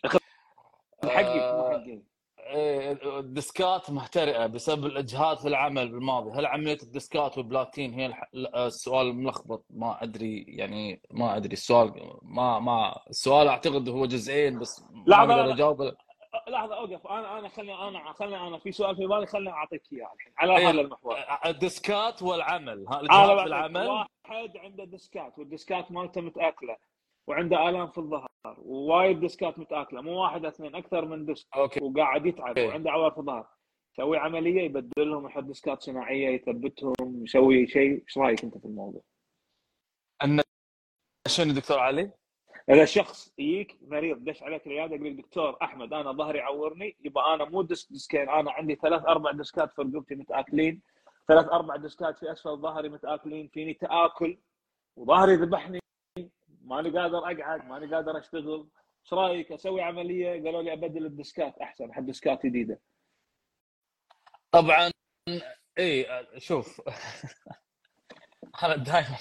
حقي مو حقي الديسكات محترقة بسبب الاجهاد في العمل بالماضي، هل عملية الديسكات والبلاتين هي السؤال ملخبط؟ ما أدري يعني ما أدري. السؤال ما ما السؤال أعتقد هو جزئين بس ما أقدر. أجاوب. لحظة أوقف. أنا أنا خلني أنا خلني أنا في سؤال في بالي خلني أعطيك إياه الحين. على. هذا المحور. الديسكات والعمل. ها أنا الاجهاد في العمل واحد عنده ديسكات والديسكات مالته متأكلة. وعنده آلام في الظهر ووايد ديسكات متآكلة مو واحد اثنين أكثر من disc okay وقاعد يتعب إيه. وعنده عوار في الظهر يسوي عملية يبدلهم يحط ديسكات صناعية يثبتهم يسوي شيء إيش رأيك أنت في الموضوع؟ شنو دكتور علي؟ إذا شخص يجيك مريض دش عليك العيادة يقول لك دكتور أحمد أنا ظهري يعورني يبقى أنا مو disc ديسكين أنا عندي ثلاث أربع ديسكات في رقبتي متآكلين ثلاث أربع ديسكات في أسفل ظهري متآكلين فيني تآكل وظهري ذبحني ماني قادر أقعد ماني قادر أشتغل. إيش رأيك؟ أسوي عملية؟ قالوا لي أبدل الديسكات أحسن أحط ديسكات جديدة. طبعا اي شوف. أنا دائما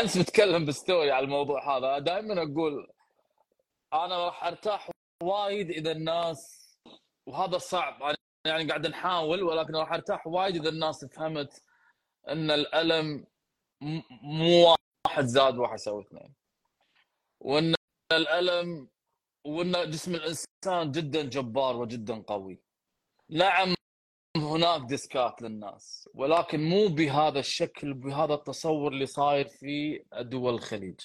امس متكلم بستوري على الموضوع هذا. دائما أقول أنا راح أرتاح وايد إذا الناس وهذا صعب. أنا يعني قاعد نحاول ولكن راح أرتاح وايد إذا الناس فهمت إن الألم مو واحد زائد واحد يساوي اثنين. وأن الألم وأن جسم الإنسان جدا جبار وجدا قوي. نعم هناك ديسكات للناس ولكن مو بهذا الشكل بهذا التصور اللي صاير في دول الخليج.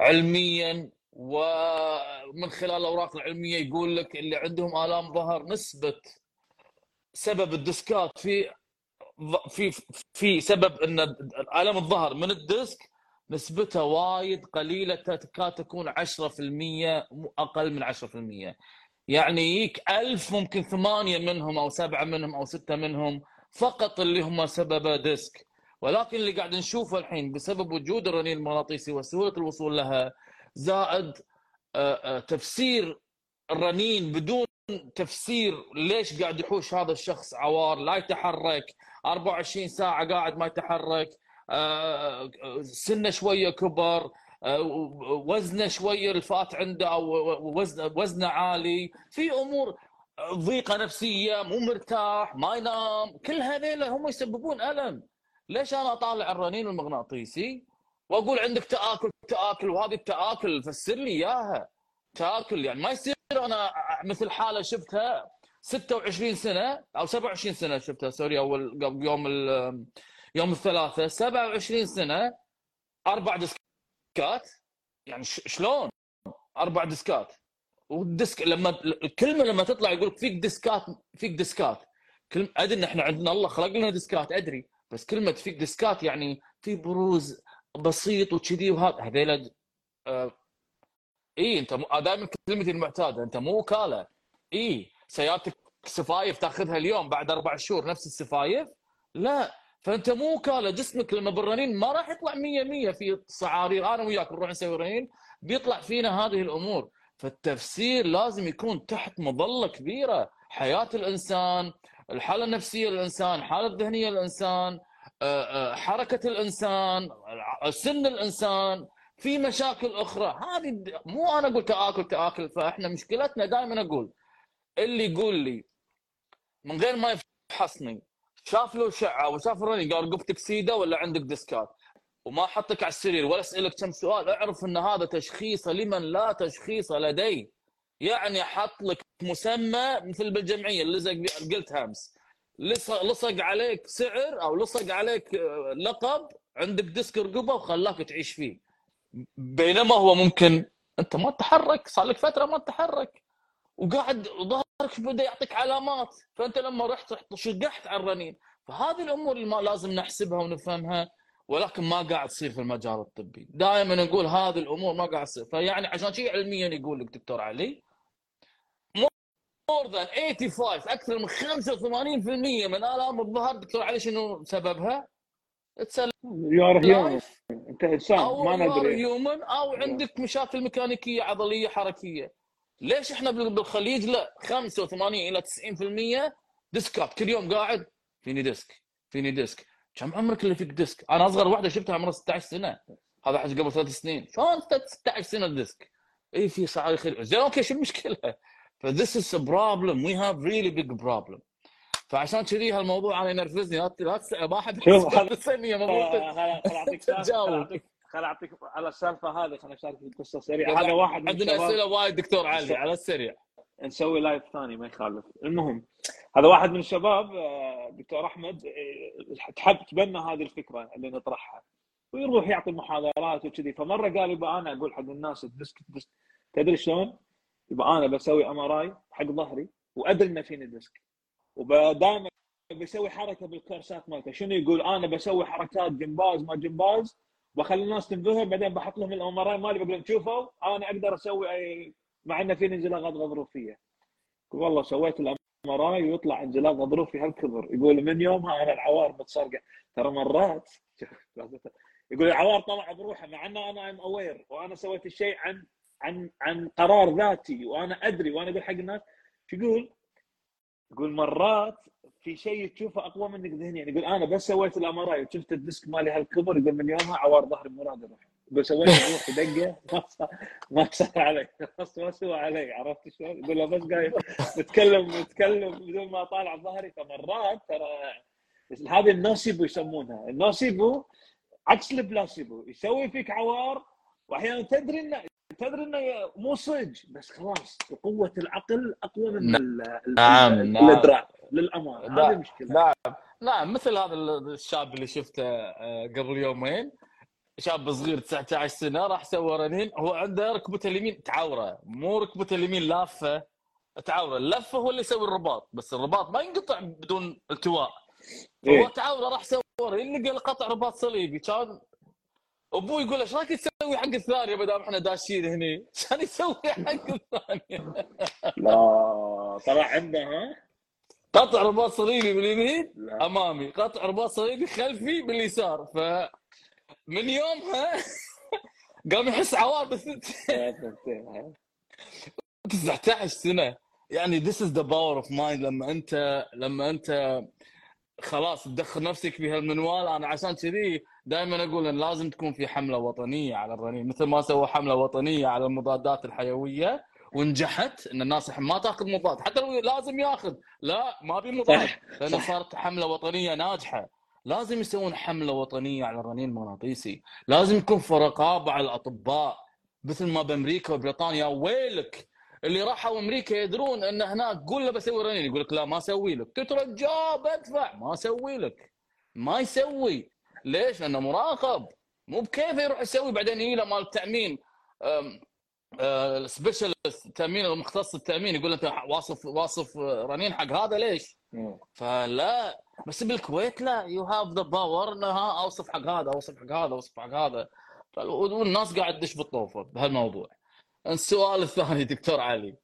علميا ومن خلال الأوراق العلمية يقول لك اللي عندهم آلام ظهر نسبة سبب الديسكات في في في سبب إن الم الظهر من ال disc نسبتها وايد قليلة تكاد تكون 10% مو أقل من 10% يعني يجيك ألف ممكن ثمانية منهم أو سبعة منهم أو ستة منهم فقط اللي هم سبب disc. ولكن اللي قاعد نشوفه الحين بسبب وجود الرنين المغناطيسي وسهولة الوصول لها زائد آه، آه، تفسير الرنين بدون تفسير ليش قاعد يحوش هذا الشخص عوار لا يتحرك 24 ساعة قاعد ما يتحرك. سنة شوية كبر آه، وزنه شوية ال fat عنده أو وزن وزنه عالي. في أمور ضيقة نفسية مو مرتاح ما ينام. كل هذيلا هم يسببون ألم. ليش أنا أطالع الرنين المغناطيسي وأقول عندك تآكل تآكل وهذه التآكل فسر لي إياها. تآكل يعني ما يصير أنا مثل حالة شفتها 26 سنة أو 27 سنة شفتها. sorry أول قبل يوم يوم الثلاثاء 27 سنة أربع ديسكات. يعني شلون؟ أربع ديسكات. وال disc لما الكلمة لما تطلع يقول فيك ديسكات فيك ديسكات. كلمه أدري إن إحنا عندنا الله خلق لنا ديسكات أدري. بس كلمة فيك ديسكات يعني في بروز بسيط وكذي وهذا. هذيلا آه إي أنت دائما كلمتي المعتادة. أنت مو وكالة إي سيارتك سفايف تأخذها اليوم بعد أربع شهور نفس السفايف؟ لا. فأنت مو وكالة جسمك لما بالرنين ما راح يطلع 100 100 في صعارير. أنا وياك نروح نسوي رنين بيطلع فينا هذه الأمور. فالتفسير لازم يكون تحت مظلة كبيرة. حياة الإنسان الحالة النفسية للإنسان الحالة الذهنية للإنسان حركة الإنسان سن الإنسان في مشاكل أخرى. هذه مو أنا أقول تآكل تآكل فإحنا مشكلتنا دائما أقول اللي يقول لي من غير ما يفحصني شاف له اشعه وشاف رنين قال رقبتك سيده ولا عندك ديسكات وما حطك على السرير ولا اسالك كم سؤال. اعرف إن هذا تشخيص لمن لا تشخيص لديه. يعني حط لك مسمى مثل بالجمعية اللي زق قلت امس لصق عليك سعر أو لصق عليك آه، لقب عندك disc رقبة وخلاك تعيش فيه. بينما هو ممكن أنت ما تتحرك صار لك فترة ما تتحرك وقاعد ظهرك بدا يعطيك علامات فأنت لما رحت رحت شقحت على الرنين. فهذه الأمور اللي ما لازم نحسبها ونفهمها ولكن ما قاعد تصير في المجال الطبي. دائما نقول هذه الأمور ما قاعد تصير. فيعني عشان شيء علميا يقول لك دكتور علي more than 85 أكثر من 85% من آلام الظهر دكتور علي شنو سببها؟ هيومن أنت إنسان ما ندري. human أو عندك مشاكل ميكانيكية عضلية حركية. ليش إحنا بال- بالخليج لا 85 إلى 90% ديسكات. كل يوم قاعد فيني disc فيني disc. كم عمرك اللي فيك disc؟ أنا أصغر واحدة شفتها عمرها 16 سنة. هذا حج قبل ثلاث سنين. شلون 16 سنة disc؟ اي في ساعه خير زين okay شو المشكلة؟ ف this is problem we have really big problem فعشان كذي هالموضوع أنا ينرفزني. لا تسال ما احد شوف، خل أعطيك تجاوب. خل أعطيك على السالفة هذه خليني أشارك قصه سريعه هذا واحد من عندنا الشباب أسئلة وايد دكتور علي على السريع. نسوي live ثاني ما يخالف. المهم هذا واحد من الشباب آه، دكتور أحمد آه، تحب تبنى هذه الفكرة اللي نطرحها. ويروح يعطي محاضرات وكذي. فمرة قال يبقى أنا أقول حق الناس الديسك ديسك تدري شلون؟ يبقى أنا بسوي MRI حق ظهري وأدري إنه فيني disc. ودائما بسوي حركة بالكورسات مالته. شنو يقول؟ أنا بسوي حركات جمباز ما جمباز واخلي الناس تنبهر بعدين بحط لهم ال MR مالي بقول لهم شوفوا أنا أقدر أسوي أي مع إنه فيني انزلاقات غضروفية. والله سويت ال M ويطلع انزلاق غضروفي هالكبر. يقول من يومها أنا العوار متصرقه ترى مرات يقول العوار طلع بروحه مع إنه أنا I'm aware وأنا سويت الشيء عن عن عن قرار ذاتي وأنا أدري وأنا أقول حق الناس. شو يقول؟ يقول مرات في شيء تشوفه أقوى منك ذهنيا. يقول أنا بس سويت ال MRI وشفت ال disc مالي هالكبر يقول من يومها عوار ظهري مو راضي يروح. يقول سويت بروحي دقة ما صار ما صار علي. ما سوى علي. عرفت شلون؟ يقول له بس قاعد نتكلم نتكلم بدون ما أطالع ظهري. فمرات ترى هذه ال nocebo يسمونها. ال nocebo عكس البلاسيبو. يسوي فيك عوار واحيانا تدري إنه تدري إنه مو صج بس خلاص قوة العقل أقوى من نعم، ال- نعم. الإدراك للأمانة نعم، هذه المشكلة نعم. نعم مثل هذا الشاب اللي شفته آه، قبل يومين شاب صغير 19 سنة راح سوى رنين هو عنده ركبته اليمين تعوره مو ركبته اليمين لافه تعوره اللفه هو اللي يسوي الرباط بس الرباط ما ينقطع بدون التواء. هو إيه. تعوره راح سوى رنين لقى قطع رباط صليبي كان أبوي يقول إيش رايك تسوي حق الثانية ما دام إحنا داشين هني؟ عشان يسوي حق الثانية لا طلع عنده ها؟ قطع رباط صليبي باليمين أمامي قطع رباط صليبي خلفي باليسار ف من يومها قام يحس عوار بس 19 سنة. يعني this is the power of mind. لما أنت لما أنت خلاص تدخل نفسك بهالمنوال أنا عشان كذي دائما أقول إن لازم تكون في حملة وطنية على الرنين. مثل ما سووا حملة وطنية على المضادات الحيوية ونجحت إن الناس ما تأخذ مضاد. حتى لو لازم يأخذ. لا ما ابي مضاد. لأن صارت حملة وطنية ناجحة. لازم يسوون حملة وطنية على الرنين المغناطيسي. لازم يكون في رقابه على الأطباء. مثل ما بأمريكا وبريطانيا ويلك اللي راحوا أمريكا يدرون إن هناك قول له بسوي رنين يقول لك لا ما أسوي لك. تترجى بدفع ما أسوي لك. ما يسوي. ليش؟ لأنه مراقب. مو بكيف يروح يسوي. بعدين يجي له مال التامين specialist تأمين المختص التامين يقول أنت واصف واصف رنين حق هذا ليش؟ فلا. بس بالكويت لا. you have the power إنها أوصف حق هذا أوصف حق هذا أوصف حق هذا. والناس قاعد تدش بالطوفة بهالموضوع. السؤال الثاني دكتور علي.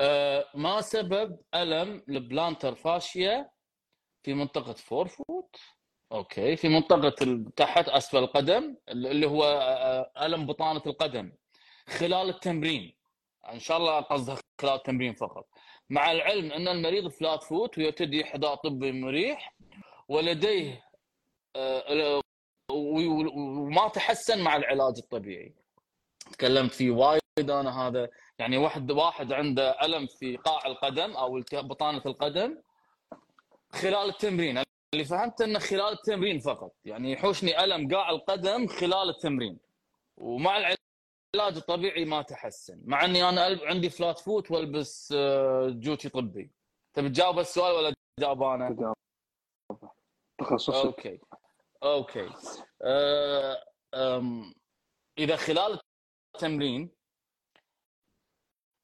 أه ما سبب ألم ال plantar fascia في منطقة forefoot؟ okay في منطقة تحت أسفل القدم اللي هو آه، ألم بطانة القدم خلال التمرين. إن شاء الله قصدها خلال التمرين فقط. مع العلم أن المريض flat foot ويرتدي حذاء طبي مريح ولديه آه، وما تحسن مع العلاج الطبيعي. تكلمت فيه وايد أنا هذا يعني واحد واحد عنده ألم في قاع القدم أو بطانة القدم خلال التمرين. اللي فهمت إنه خلال التمرين فقط. يعني يحوشني ألم قاع القدم خلال التمرين. ومع العلاج الطبيعي ما تحسن. مع إني أنا عندي فلات فوت وألبس آه، جوتي طبي. تبي تجاوب السؤال ولا جاوب أنا؟ تجاوب تخصصك. okay. okay. أه إذا خلال التمرين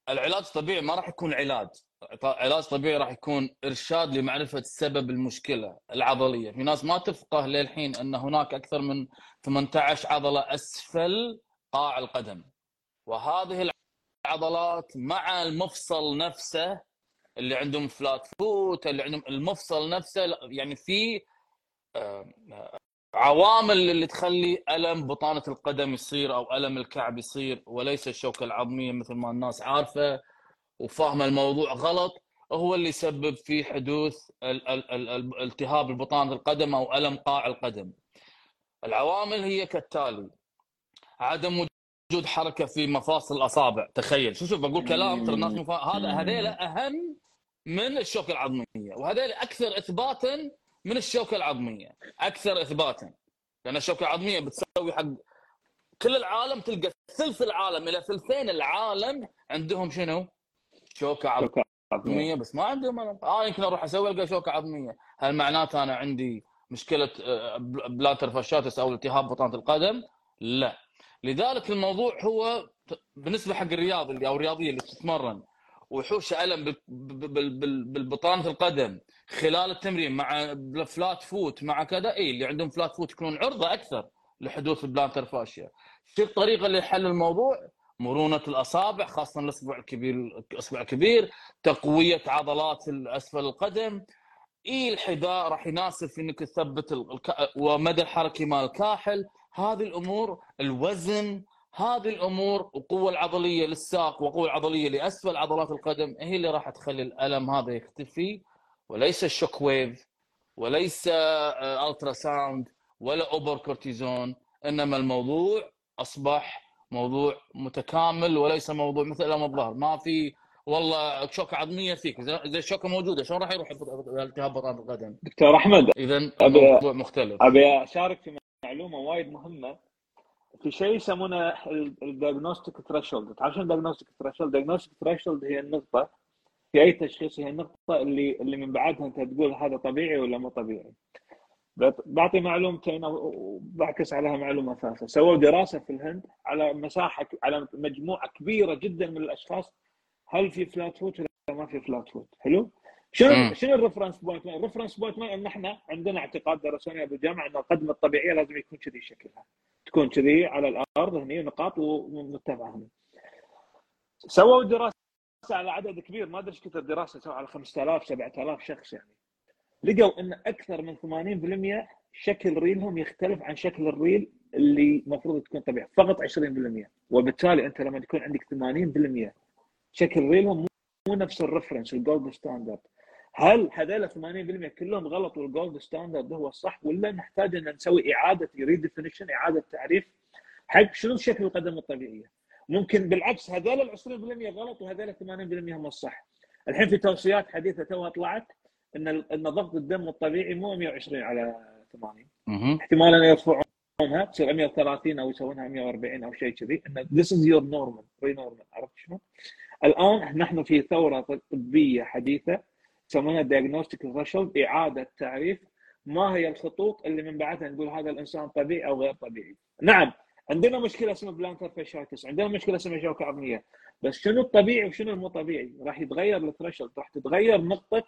العلاج الطبيعي ما راح يكون علاج. علاج طبيعي راح يكون إرشاد لمعرفة سبب المشكلة العضلية. في ناس ما تفقه للحين أن هناك أكثر من 18 عضلة أسفل قاع القدم. وهذه العضلات مع المفصل نفسه اللي عندهم فلات فوت اللي عندهم المفصل نفسه يعني في آه، عوامل اللي تخلي ألم بطانة القدم يصير أو ألم الكعب يصير وليس الشوكة العظمية مثل ما الناس عارفة وفاهمه الموضوع غلط هو اللي يسبب في حدوث ال- ال- ال- ال- التهاب البطانه القدم أو ألم قاع القدم. العوامل هي كالتالي عدم وجود حركة في مفاصل الأصابع تخيل شوف شوف بقول كلام ترى الناس مفا... هذا هذيلا أهم من الشوكة العظمية وهذيل أكثر إثباتا من الشوكة العظمية أكثر إثباتا لأن الشوكة العظمية بتسوي حق كل العالم تلقى ثلث العالم إلى ثلثين العالم عندهم شنو؟ شوكة عظمية عظمية. بس ما عندهم ألم. آه يمكن أروح أسوي ألقى شوكة عظمية هل معناته أنا عندي مشكلة آه، بل- plantar fasciitis أو التهاب بطانة القدم؟ لا لذلك الموضوع هو بالنسبة حق الرياضي أو الرياضية اللي تتمرن وتحوش ألم بال- بال- بال- بالبطانة القدم خلال التمرين مع flat foot مع كذا اي اللي عندهم flat foot يكونون عرضة أكثر لحدوث ال plantar fascia. شو الطريقة اللي حل الموضوع؟ مرونة الأصابع خاصة الأصبع الكبير الأصبع الكبير تقوية عضلات اسفل القدم اي الحذاء راح يناسب في إنك تثبت ال- الك... ومدى الحركي مال الكاحل هذه الأمور الوزن هذه الأمور والقوه العضلية للساق والقوه العضلية لأسفل عضلات القدم هي اللي راح تخلي الألم هذا يختفي وليس ال shock wave وليس آه، ultrasound ولا إبر كورتيزون إنما الموضوع أصبح موضوع متكامل وليس موضوع مثل الم الظهر ما في والله شوكه عظمية فيك. إذا الشوكه موجودة شلون راح يروح التهاب بطانه القدم؟ دكتور أحمد إذا الموضوع مختلف. أبي أشارك في معلومة وايد مهمة. في شيء يسمونه ال diagnostic threshold تعرف شنو ال diagnostic threshold؟ ال diagnostic threshold هي النقطة في أي تشخيص هي النقطه اللي اللي من بعدها أنت تقول هذا طبيعي ولا مو طبيعي. بعطي معلومتين وبعكس عليها معلومة ثالثة. سووا دراسة في الهند على مساحة على مجموعة كبيرة جدا من الأشخاص هل في flat foot ولا ما في flat foot حلو؟ شنو. شنو ال reference point ال reference point إن إحنا عندنا اعتقاد درسوناه بالجامعة إن القدمه الطبيعية لازم يكون كذي شكلها. تكون كذي على الأرض هني نقاط ومتبعه هنا سووا دراسة على عدد كبير ما أدري إيش كثر دراسة سووا على 5000 7000 شخص يعني. لقوا إن أكثر من 80% شكل ريلهم يختلف عن شكل الريل اللي المفروض تكون طبيعي فقط 20% وبالتالي أنت لما يكون عندك 80% شكل ريلهم مو نفس ال reference ال gold standard هل هذول 80% كلهم غلط وال gold standard هو الصح ولا نحتاج إن نسوي إعادة redefinition إعادة تعريف؟ حق شنو شكل القدم الطبيعية؟ ممكن بالعكس هذول ال 20% غلط وهذول 80% هم الصح الحين في توصيات حديثة توها طلعت إن إن ضغط الدم الطبيعي مو 120 على 80 مهم. احتمال ان يرفعونها تصير 130 أو يسوونها 140 أو شيء كذي إن this is your normal re normal عرفت شنو؟ الآن نحن في ثورة طبية حديثة يسمونها diagnostic threshold إعادة تعريف ما هي الخطوط اللي من بعدها نقول هذا الإنسان طبيعي أو غير طبيعي. نعم عندنا مشكلة اسمها plantar fasciitis، عندنا مشكلة اسمها شوكه عظمية، بس شنو الطبيعي وشنو المو طبيعي؟ راح يتغير ال threshold، راح تتغير نقطة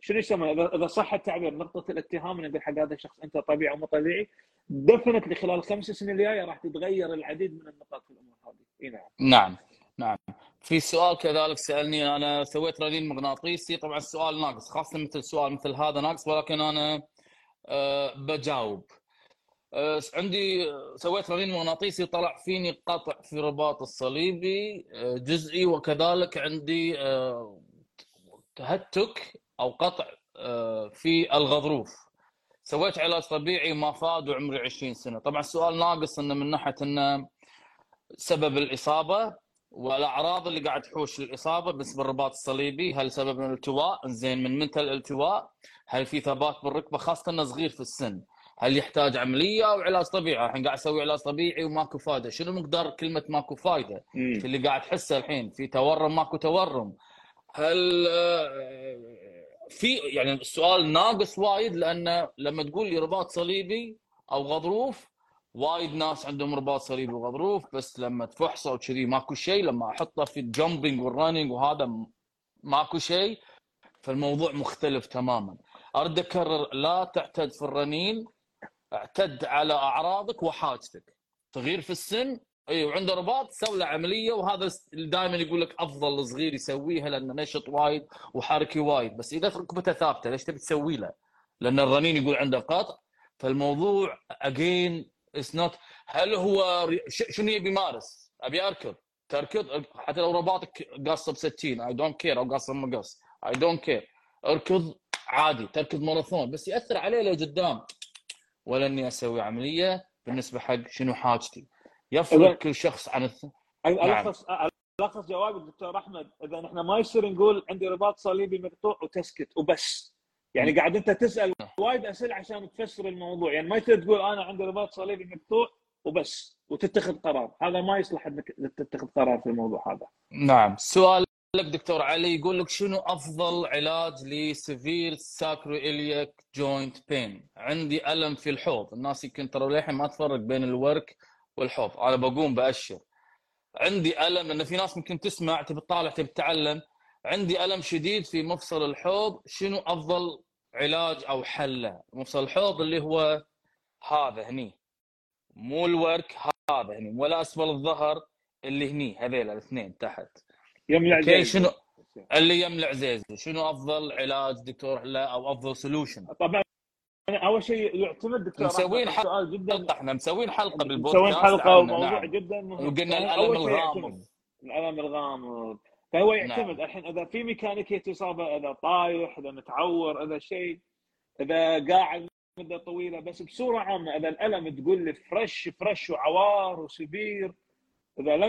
شنو يسمى؟ اذا صح التعبير نقطة الاتهام نقول حق هذا الشخص أنت طبيعي أو مو طبيعي. definitely خلال الخمس سنين الجاية راح تتغير العديد من النقاط في الأمور هذه. إي نعم. نعم نعم. في سؤال كذلك سألني أنا سويت رنين مغناطيسي. طبعا السؤال ناقص خاصة مثل سؤال مثل هذا ناقص ولكن أنا أه بجاوب. عندي سويت رنين مغناطيسي طلع فيني قطع في رباط الصليبي أه جزئي وكذلك عندي أه تهتك أو قطع أه في الغضروف. سويت علاج طبيعي ما فاد وعمري 20 سنة. طبعا السؤال ناقص إنه من ناحية إنه سبب الإصابة والأعراض اللي قاعد تحوش الاصابه بالنسبة للرباط الصليبي. هل سبب الالتواء؟ زين من متى الالتواء؟ هل في ثبات بالركبة؟ خاصة إنه صغير في السن. هل يحتاج عملية أو علاج طبيعي؟ الحين قاعد أسوي علاج طبيعي وماكو فايدة. شنو مقدار كلمة ماكو فايدة؟ مم. في اللي قاعد تحسه الحين في تورم ماكو تورم. هل في يعني السؤال ناقص وايد لأن لما تقول لي رباط صليبي أو غضروف وايد ناس عندهم رباط صليبي وغضروف بس لما تفحصه وكذي ماكو شيء لما أحطه في ال jumping وال running وهذا ماكو شيء فالموضوع مختلف تماما. أرد أكرر لا تعتد في الرنين اعتد على أعراضك وحاجتك. تغيير في السن اي وعنده رباط سوي له عملية وهذا دائما يقول لك أفضل الصغير يسويها لأنه نشط وايد وحركي وايد. بس إذا ركبته ثابتة ليش تبي تسوي له؟ لأن الرنين يقول عنده قطع. فالموضوع again it's not هل هو شنو يبي يمارس؟ أبي أركض. تركض؟ حتى لو رباطك قاصة ب 60 I don't care أو قاصة مقص I don't care اركض عادي تركض ماراثون بس يأثر عليه لقدام ولا اني أسوي عملية بالنسبة حق شنو حاجتي. يفرق كل شخص عن الث... نعم. الخص الخص جوابك دكتور أحمد إذا إحنا ما يصير نقول عندي رباط صليبي مقطوع وتسكت وبس. يعني قاعد أنت تسأل وايد أسئلة عشان تفسر الموضوع. يعني ما يصير تقول أنا عندي رباط صليبي مقطوع وبس وتتخذ قرار. هذا ما يصلح إنك تتخذ قرار في الموضوع هذا. نعم. سؤال لك دكتور علي يقول لك شنو أفضل علاج ل severe sacroiliac joint pain؟ عندي ألم في الحوض. الناس يمكن ترى للحين ما تفرق بين الورك والحوض. أنا بقوم بأشر. عندي ألم لأن في ناس ممكن تسمع تبي تطالع تبي تتعلم. عندي ألم شديد في مفصل الحوض. شنو أفضل علاج أو حله مفصل الحوض اللي هو هذا هني. مو الورك هذا هني. ولا أسفل الظهر اللي هني هذيل الاثنين تحت. يملع أوكي زي شنو؟ اللي يملع زيزو شنو أفضل علاج دكتور لا أو أفضل سولوشن طبعا أول شيء يعتمد دكتور مسوين السؤال جدا. حلقه إحنا مسوين حلقة بالبودكاست مسوين حلقه وموضوع نعم. جدا مهم وقلنا الألم. الغامض. الألم الغامض. فهو يعتمد نعم. الحين إذا في ميكانيكيه اصابه إذا طايح إذا متعور إذا شيء إذا قاعد مده طويلة بس بصورة عامة إذا الألم تقول لي fresh fresh وعوار و severe إذا لا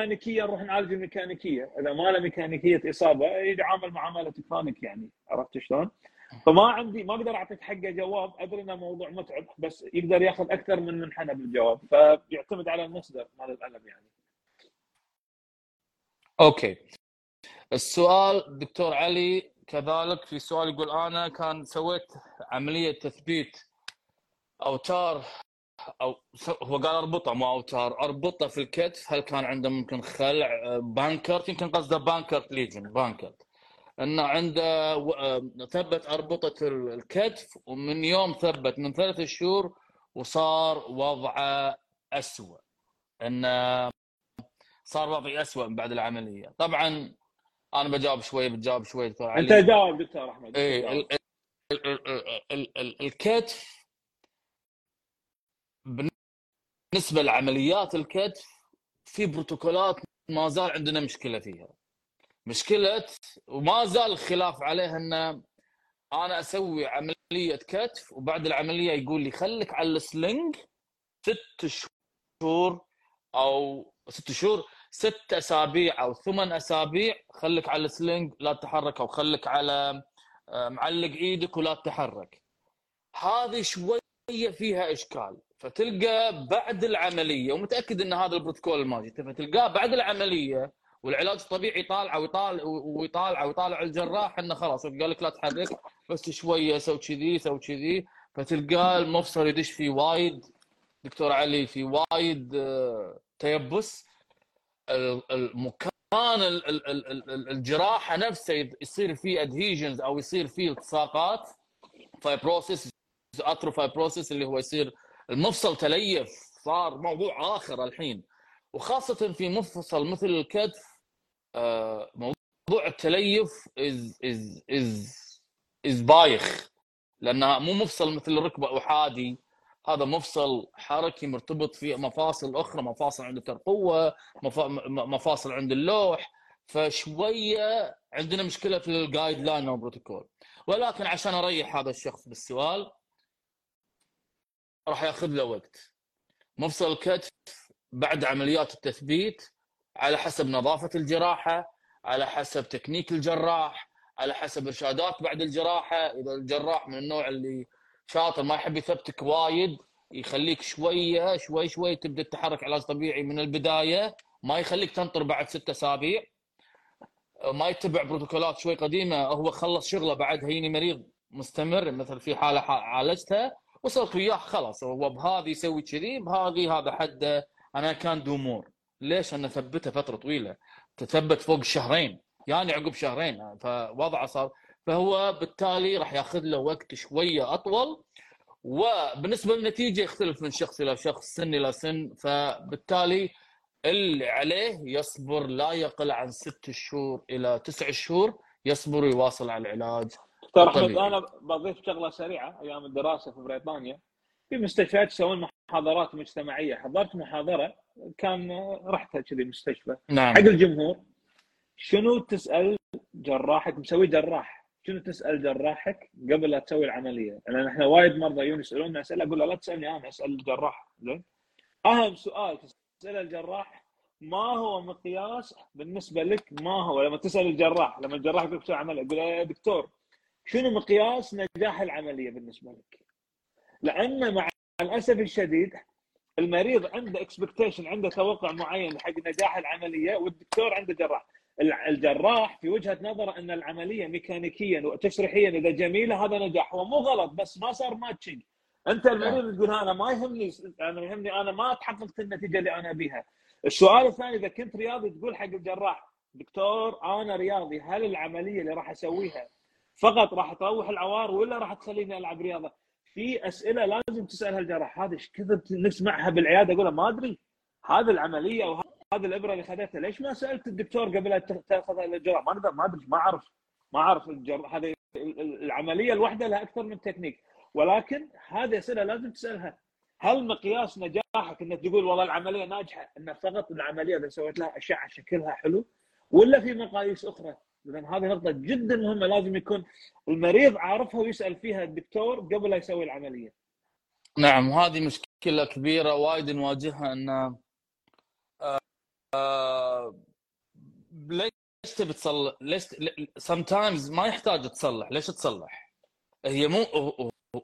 ميكانيكية نروح نعالج الميكانيكية. إذا ما له ميكانيكية إصابة يتعامل معامله chronic يعني عرفت شلون؟ فما عندي ما أقدر أعطيك حقه جواب. أدري إنه موضوع متعب بس يقدر ياخذ أكثر من منحنى بالجواب. فيعتمد على المصدر مال الألم يعني. okay. السؤال دكتور علي كذلك في سؤال يقول أنا كان سويت عملية تثبيت أوتار أو هو قال أربطه مو أوتار أربطه في الكتف هل كان عنده ممكن خلع آه، Bankart؟ يمكن قصده Bankart lesion Bankart. إنه عنده آه، ثبت أربطة ال- الكتف ومن يوم ثبت من ثلاثة شهور وصار وضعه اسوء انه صار وضعي اسوء بعد العملية. طبعا أنا بجاوب شوية بتجاوب دكتور علي أنت جاوب دكتور أحمد ال- الكتف بالنسبة لعمليات الكتف في بروتوكولات ما زال عندنا مشكلة فيها. مشكلة وما زال الخلاف عليها إن أنا أسوي عملية كتف وبعد العملية يقول لي خليك على السلنج ست شهور أو ست شهور ست أسابيع أو ثمان أسابيع خليك على ال sling لا تتحرك أو خليك على آه، معلق إيدك ولا تتحرك. هذه شوية فيها إشكال. فتلقى بعد العملية ومتأكد إن هذا البروتوكول الماجي فتلقاه بعد العملية والعلاج الطبيعي يطالع ويطالع ويطالع ويطالع الجراح إنه خلاص قال لك لا تحرك بس شوية سوي كذي سوي كذي فتلقاه المفصل يدش فيه وايد دكتور علي في وايد آه، تيبس. ال- المكان ال- ال- ال- ال- الجراحة نفسه يصير فيه adhesions أو يصير فيه التصاقات fibrosis arthrofibrosis اللي هو يصير المفصل تليف صار موضوع آخر الحين. وخاصة في مفصل مثل الكتف آه، موضوع التليف از از از از بايخ. لانها مو مفصل مثل الركبه احادي هذا مفصل حركي مرتبط في مفاصل أخرى مفاصل عند الترقوه مفاصل عند اللوح. فشوية عندنا مشكلة في ال guideline والبروتوكول ولكن عشان أريح هذا الشخص بالسؤال راح ياخذ له وقت. مفصل الكتف بعد عمليات التثبيت على حسب نظافة الجراحة على حسب تكنيك الجراح على حسب إرشادات بعد الجراحة. إذا الجراح من النوع اللي شاطر ما يحب يثبتك وايد يخليك شوية شوي شوي تبدأ تتحرك علاج طبيعي من البداية. ما يخليك تنطر بعد ست أسابيع. ما يتبع بروتوكولات شوي قديمة هو خلص شغله بعد هيني مريض مستمر مثل في حالة عالجتها. وصلت وياه خلاص هو بهذه يسوي كذي بهذه هذا حده. أنا كان دومور ليش؟ أنا ثبته فترة طويلة. تثبت فوق شهرين. يعني عقب شهرين. فوضعه صار. فهو بالتالي راح ياخذ له وقت شوية أطول. وبالنسبة للنتيجة يختلف من شخص إلى شخص سن إلى سن. فبالتالي اللي عليه يصبر لا يقل عن ست شهور إلى تسع شهور يصبر ويواصل على العلاج. دكتور احمد طبيعي. أنا بضيف شغلة سريعة أيام الدراسة في بريطانيا. في مستشفيات يسوون محاضرات مجتمعية. حضرت محاضرة كان رحت كذي مستشفى. نعم. حق الجمهور. شنو تسأل جراحك؟ مسوي جراح. شنو تسأل جراحك قبل لا تسوي العملية؟ لأن إحنا وايد مرضى يجون يسألوننا أسئلة أقول له لا تسألني أنا أسأل الجراح. زين؟ أهم سؤال تساله الجراح ما هو مقياس بالنسبة لك ما هو؟ لما تسأل الجراح لما الجراح يقول لك عمليه يقول له يا دكتور شنو مقياس نجاح العملية بالنسبة لك؟ لأن مع الأسف الشديد المريض عنده expectation عنده توقع معين حق نجاح العملية والدكتور عنده جراح. الجراح في وجهة نظره أن العملية ميكانيكيا وتشريحيا إذا جميلة هذا نجاح هو مو غلط بس ما صار matching أنت المريض تقول أنا ما يهمني أنا يهمني أنا ما تحققت النتيجة اللي أنا أبيها. السؤال الثاني إذا كنت رياضي تقول حق الجراح دكتور أنا رياضي هل العملية اللي راح أسويها فقط راح تروح العوار ولا راح تخليني العب رياضة؟ في أسئلة لازم تسالها الجراح هذا إيش كثر نسمعها بالعيادة؟ أقول ما أدري. هذه العملية أو هذه الإبرة اللي خذيتها ليش ما سألت الدكتور قبل لا تاخذها الجراح ما أقدر ما أدري ما أعرف. ما أعرف الجراح هذه ال- ال- العملية الواحده لها أكثر من تكنيك. ولكن هذه أسئلة لازم تسألها. هل مقياس نجاحك إنك تقول والله العملية ناجحة ان فقط العملية إذا سويت لها أشعة شكلها حلو ولا في مقاييس أخرى؟ اذا هذه نقطة جدا مهمة لازم يكون المريض عارفها ويسأل فيها الدكتور قبل لا يسوي العملية. نعم وهذه مشكلة كبيرة وايد نواجهها إن آه، ليش تبي تصلح؟ ليش سم تايمز ما يحتاج تصلح. ليش تصلح؟ هي مو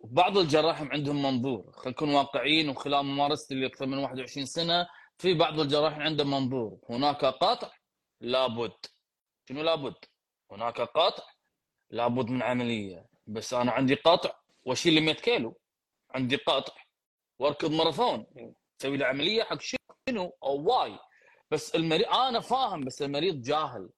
بعض الجراحين عندهم منظور. خلينا نكون واقعيين وخلال ممارستي اللي أكثر من 21 سنة في بعض الجراحين عندهم منظور. هناك قطع؟ لابد. شنو لابد؟ هناك قطع لابد من عملية بس أنا عندي قطع وأشيل لي 100 كيلو. عندي قطع وأركض ماراثون. أسوي لي عملية حق شنو؟ أو واي. بس المريض أنا فاهم بس المريض جاهل.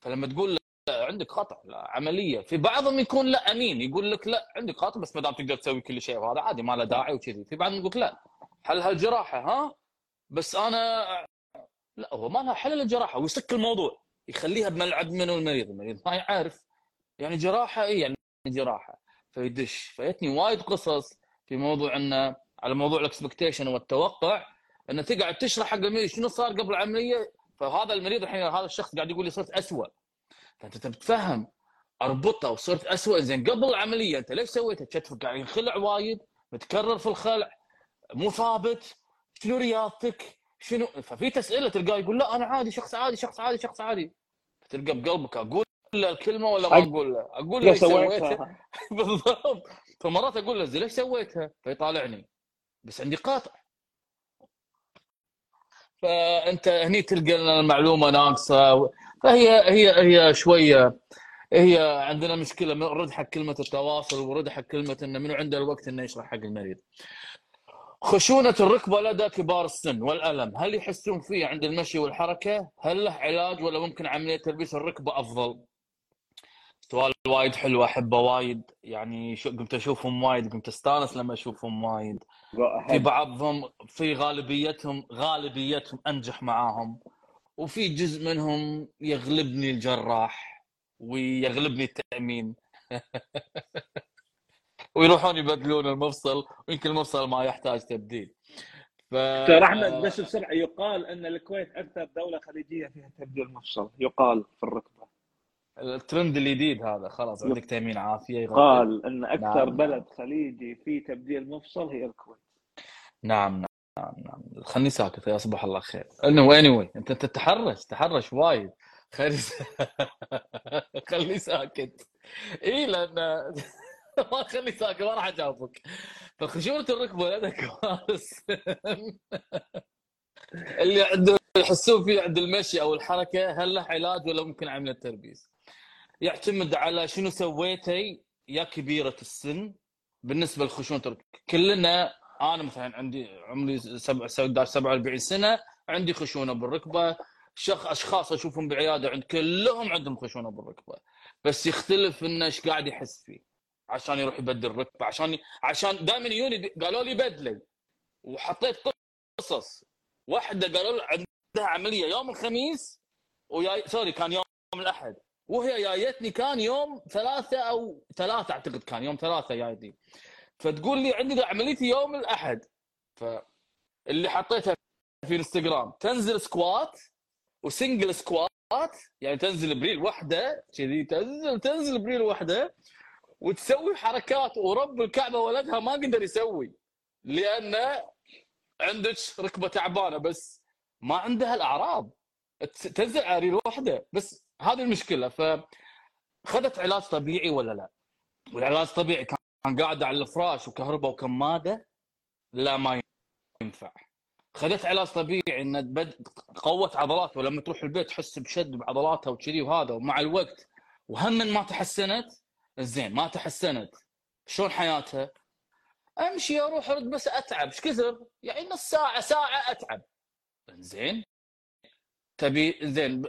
فلما تقول له عندك قطع لا عملية. في بعضهم يكون لا أمين. يقول لك لا عندك قطع بس ما دام تقدر تسوي كل شيء وهذا عادي ما له داعي وكذي. في بعضهم يقول لا. حلها الجراحه ها؟ بس أنا لا هو ما لها حل الجراحة ويسكر الموضوع. يخليها بملعب منو المريض المريض ما يعرف. يعني جراحة اي يعني جراحة؟ فيدش. فيتني وايد قصص في موضوع إنه على موضوع ال expectation والتوقع إنه تقعد تشرح حق المريض شنو صار قبل العملية فهذا المريض الحين هذا الشخص قاعد يقول لي صرت اسوء فأنت تبي تفهم اربطها وصرت اسوء زين قبل العملية أنت ليش سويتها؟ كتفك قاعد ينخلع وايد متكرر في الخلع مو ثابت. شنو رياضتك؟ شنو؟ ففي اسئله تلقاه يقول لا أنا عادي شخص عادي شخص عادي شخص عادي. تلقى بقلبك أقول له الكلمة ولا ما أقول له؟ أقول له ليش سويتها؟ بالضبط فمرات أقول له ليش سويتها؟ فيطالعني بس عندي قاطع فأنت هني تلقى المعلومة ناقصة فهي هي هي شوية هي عندنا مشكلة نرد حق كلمة التواصل ورد حق كلمة إنه منو عنده الوقت إنه يشرح حق المريض. خشونة الركبة لدى كبار السن والألم. هل يحسون فيه عند المشي والحركة؟ هل له علاج ولا ممكن عملية تلبيس الركبة أفضل؟ سؤال وايد حلو أحبه وايد. يعني شو قمت أشوفهم وايد قمت أستانس لما أشوفهم وايد. في بعضهم في غالبيتهم غالبيتهم أنجح معاهم. وفي جزء منهم يغلبني الجراح ويغلبني التأمين. ويروحون يبدلون المفصل ويمكن المفصل ما يحتاج تبديل. ف دكتور أحمد بس بسرعة يقال أن الكويت أكثر دولة خليجية فيها تبديل مفصل يقال في الركبة. الترند الجديد هذا خلاص عندك تأمين عافية يغطي. قال أن أكثر نعم. بلد خليجي فيه تبديل مفصل هي الكويت. نعم نعم نعم. خلني ساكت يا صباح الله خير إنه anyway أنت أنت تحرش تحرش وايد. خلي خلي ساكت. اي لأن ما خلي ساكت ما راح أجاوبك. فخشونه الركبة لدى السن اللي عنده يحسون فيه عند المشي أو الحركة هل له علاج ولا ممكن عمليه تربيس؟ يعتمد على شنو سويتي يا كبيرة السن بالنسبة لخشونة كلنا أنا مثلا عندي عمري 47 سنة عندي خشونة بالركبة. شخ أشخاص أشوفهم بعيادة عند كلهم عندهم خشونة بالركبة. بس يختلف إنه إيش قاعد يحس فيه. عشان يروح يبدل ركبه عشان عشان دائما يجوني قالوا لي بدلي. وحطيت قصص. واحدة قالوا عندها عملية يوم الخميس وياي سوري كان يوم الأحد. وهي جايتني كان يوم ثلاثة أو ثلاثة أعتقد كان يوم ثلاثة جايتني فتقول لي عندي عمليتي يوم الأحد. فاللي حطيتها في انستغرام. تنزل squat و single squat يعني تنزل بريل واحدة كذي تنزل تنزل بريل واحدة وتسوي حركات ورب الكعبة ولدها ما قدر يسوي لأن عندك ركبة تعبانة بس ما عندها الأعراض تنزل على ريل واحدة بس هذه المشكلة فخذت علاج طبيعي ولا لا؟ والعلاج الطبيعي كان قاعد على الفراش وكهرباء وكماده لا ما ينفع خذت علاج طبيعي إن. قوت عضلاتها ولما تروح البيت تحس بشد بعضلاتها وكذي وهذا ومع الوقت وهم ما تحسنت زين ما تحسنت. شلون حياتها؟ أمشي أروح أرد بس أتعب. إيش كثر؟ يعني نص ساعة ساعة أتعب. زين. تبي زين